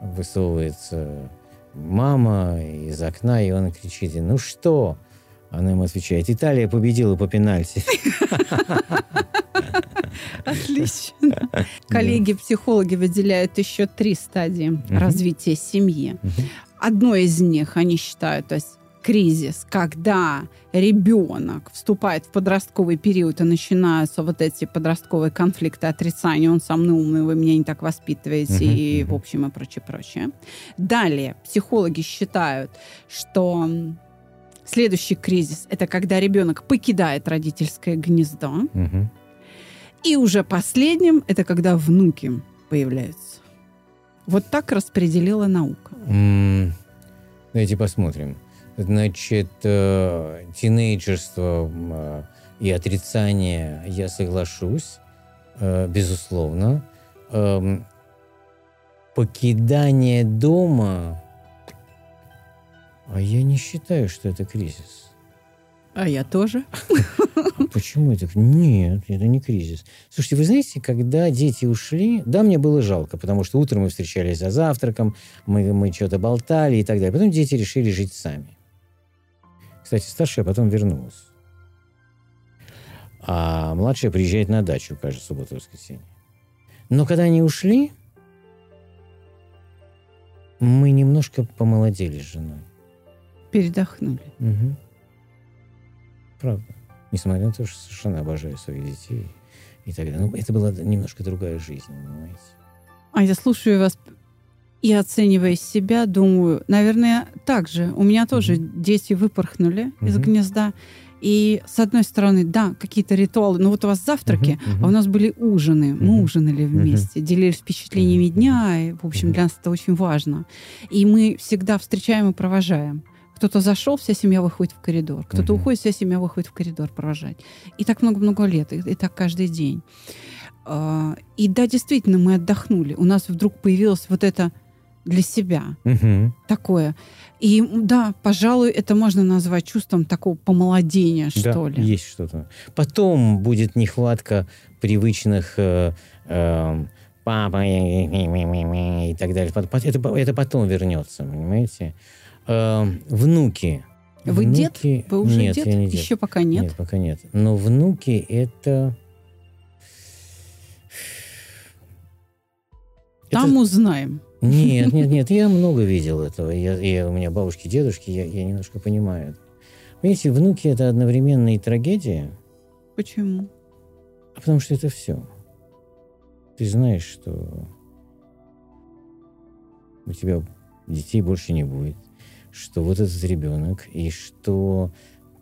высовывается мама из окна, и он кричит, ну что? Она ему отвечает, Италия победила по пенальти. *laughs* Отлично. *laughs* Коллеги-психологи выделяют еще три стадии развития семьи. Одной из них они считают, то есть кризис, когда ребенок вступает в подростковый период и начинаются вот эти подростковые конфликты, отрицания, он со мной умный, вы меня не так воспитываете, uh-huh, и в общем и прочее, прочее. Далее, психологи считают, что следующий кризис – это когда ребенок покидает родительское гнездо. Uh-huh. И уже последним – это когда внуки появляются. Вот так распределила наука. Mm, давайте посмотрим. Значит, э, тинейджерство э, и отрицание я соглашусь, э, безусловно. Э, покидание дома, а я не считаю, что это кризис. А я тоже. Почему это? Нет, это не кризис. Слушайте, вы знаете, когда дети ушли, да, мне было жалко, потому что утром мы встречались за завтраком, мы, мы что-то болтали и так далее. Потом дети решили жить сами. Кстати, старшая потом вернулась. А младшая приезжает на дачу каждую субботу воскресенье. Но когда они ушли, мы немножко помолодели с женой. Передохнули. Угу. Правда. Несмотря на то, что совершенно обожаю своих детей и так далее. Но это была немножко другая жизнь, понимаете? А я слушаю вас и оценивая себя, думаю, наверное, так же. У меня тоже дети выпорхнули mm-hmm. из гнезда. И с одной стороны, да, какие-то ритуалы. Ну вот у вас завтраки, uh-huh, uh-huh. а у нас были ужины. Uh-huh. Мы ужинали вместе, uh-huh. делились впечатлениями дня. И, в общем, для нас это очень важно. И мы всегда встречаем и провожаем. Кто-то зашел, вся семья выходит в коридор. Кто-то uh-huh. уходит, вся семья выходит в коридор провожать. И так много-много лет, и, и так каждый день. Uh, и да, действительно, мы отдохнули. У нас вдруг появилось вот это для себя. Угу. Такое. И да, пожалуй, это можно назвать чувством такого помолодения, да, что ли. Есть что-то. Потом будет нехватка привычных э, э, папа и так далее. Это, это потом вернется, понимаете? Э, внуки. Вы внуки... дед? Вы уже нет, дед? Я не дед? Еще пока нет? Нет, пока нет. Но внуки это... Там это... узнаем. Нет, нет, нет, я много видел этого. Я, я, у меня бабушки, дедушки, я, я немножко понимаю. Понимаете, внуки это одновременно и трагедия. Почему? А потому что это все. Ты знаешь, что у тебя детей больше не будет, что вот этот ребенок, и что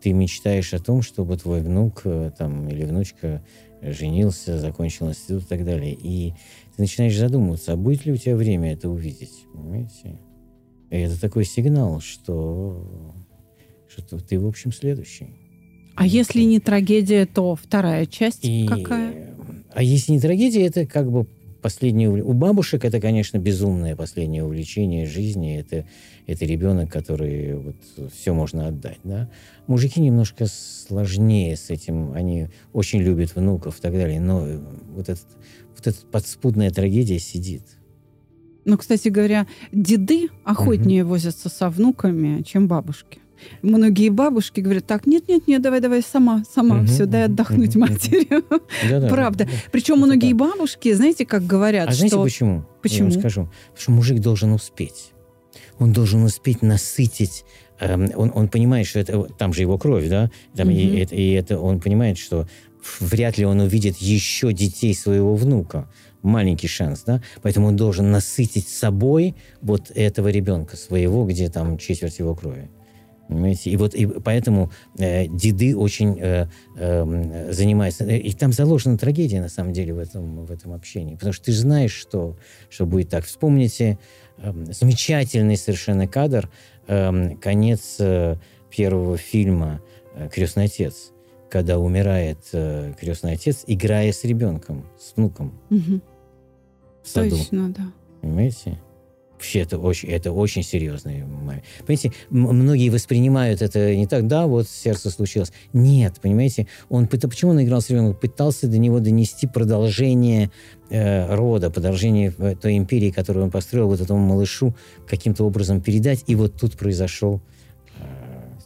ты мечтаешь о том, чтобы твой внук э, там, или внучка женился, закончил институт и так далее. И ты начинаешь задумываться, а будет ли у тебя время это увидеть, понимаете? И это такой сигнал, что, что ты, в общем, следующий. А если не трагедия, то вторая часть и, какая? А если не трагедия, это как бы последнее... У бабушек это, конечно, безумное последнее увлечение жизни. Это, это ребенок, который вот все можно отдать, да. Мужики немножко сложнее с этим. Они очень любят внуков и так далее. Но вот этот вот эта подспудная трагедия сидит. Ну, кстати говоря, деды охотнее угу. возятся со внуками, чем бабушки. Многие бабушки говорят, так, нет-нет-нет, давай-давай сама, сама, угу, все, дай отдохнуть угу, матери. *laughs* Правда. Причем многие бабушки, знаете, как говорят, а что... знаете почему? Почему? Я вам скажу. Потому что мужик должен успеть. он должен успеть насытить эм, он, он понимает, что это там же его кровь, да, там, mm-hmm. и, это, и это он понимает, что вряд ли он увидит еще детей своего внука. Маленький шанс, да? Поэтому он должен насытить собой вот этого ребенка своего, где там четверть его крови. Понимаете? И вот и поэтому э, деды очень э, э, занимаются. И там заложена трагедия, на самом деле, в этом, в этом общении. Потому что ты же знаешь, что, что будет так. Вспомните э, замечательный совершенно кадр, э, конец э, первого фильма э, «Крестный отец», когда умирает э, крестный отец, играя с ребенком, с внуком. Угу. В саду. Точно, да. Понимаете? Вообще это очень, это очень серьезный момент. Понимаете, многие воспринимают это не так, да, вот сердце случилось. Нет, понимаете, он, почему он играл с ребенком? Пытался до него донести продолжение э, рода, продолжение той империи, которую он построил вот этому малышу, каким-то образом передать. И вот тут произошел э,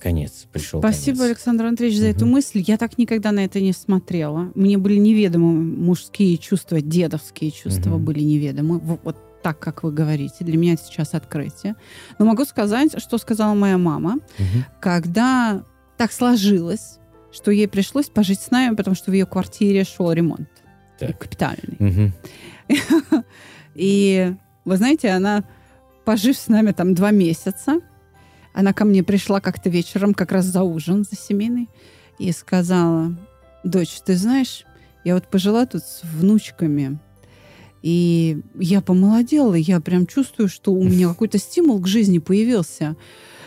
конец, пришел Спасибо, конец. Александр Андреевич, за угу. эту мысль. Я так никогда на это не смотрела. Мне были неведомы мужские чувства, дедовские чувства угу. были неведомы. Вот так, как вы говорите. Для меня это сейчас открытие. Но могу сказать, что сказала моя мама, угу. когда так сложилось, что ей пришлось пожить с нами, потому что в ее квартире шел ремонт. Так. Капитальный. Угу. *laughs* И вы знаете, она, пожив с нами там два месяца, она ко мне пришла как-то вечером, как раз за ужин, за семейный, и сказала, дочь, ты знаешь, я вот пожила тут с внучками, и я помолодела, я прям чувствую, что у меня *laughs* какой-то стимул к жизни появился.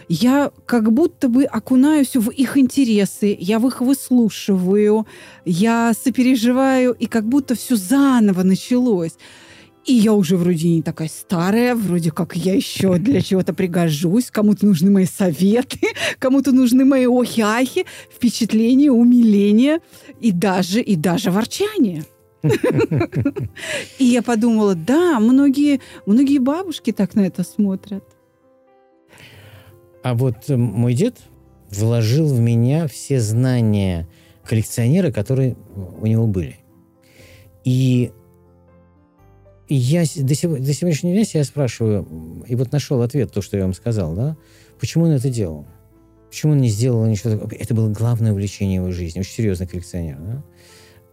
Я как будто бы окунаюсь в их интересы, я в их выслушиваю, я сопереживаю, и как будто все заново началось. И я уже вроде не такая старая, вроде как я еще для чего-то пригожусь, кому-то нужны мои советы, *laughs* кому-то нужны мои охи-ахи, впечатления, умиления и даже, и даже ворчание. И я подумала, да, многие, многие бабушки так на это смотрят. А вот э, мой дед вложил в меня все знания коллекционера, которые у него были. И я до, сего, до сегодняшнего дня себя спрашиваю, и вот нашел ответ, то, что я вам сказал, да, почему он это делал? Почему он не сделал ничего такого? Это было главное увлечение его жизни. Очень серьезный коллекционер. Да?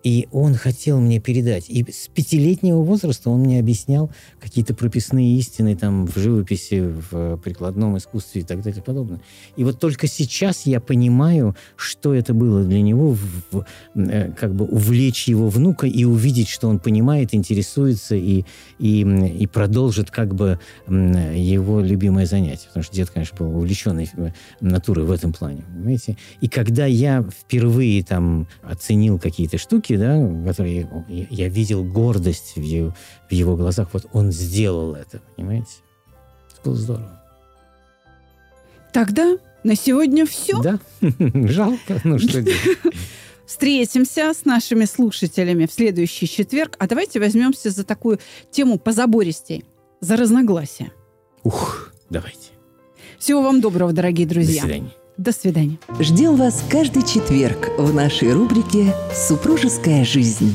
И он хотел мне передать. И с пятилетнего возраста он мне объяснял какие-то прописные истины там в живописи, в прикладном искусстве и так далее и подобное. И вот только сейчас я понимаю, что это было для него, в, э, как бы увлечь его внука и увидеть, что он понимает, интересуется и, и, и продолжит как бы его любимое занятие. Потому что дед, конечно, был увлеченный э, натурой в этом плане. Понимаете? И когда я впервые там оценил какие-то штуки, да, который я видел гордость в его, в его глазах. Вот он сделал это, понимаете? Это было здорово. Тогда на сегодня все. Да, *laughs* жалко, ну что делать. *laughs* Встретимся с нашими слушателями в следующий четверг. А давайте возьмемся за такую тему позабористей. За разногласия. Ух, давайте. Всего вам доброго, дорогие друзья. До свидания. До свидания. Ждем вас каждый четверг в нашей рубрике «Супружеская жизнь».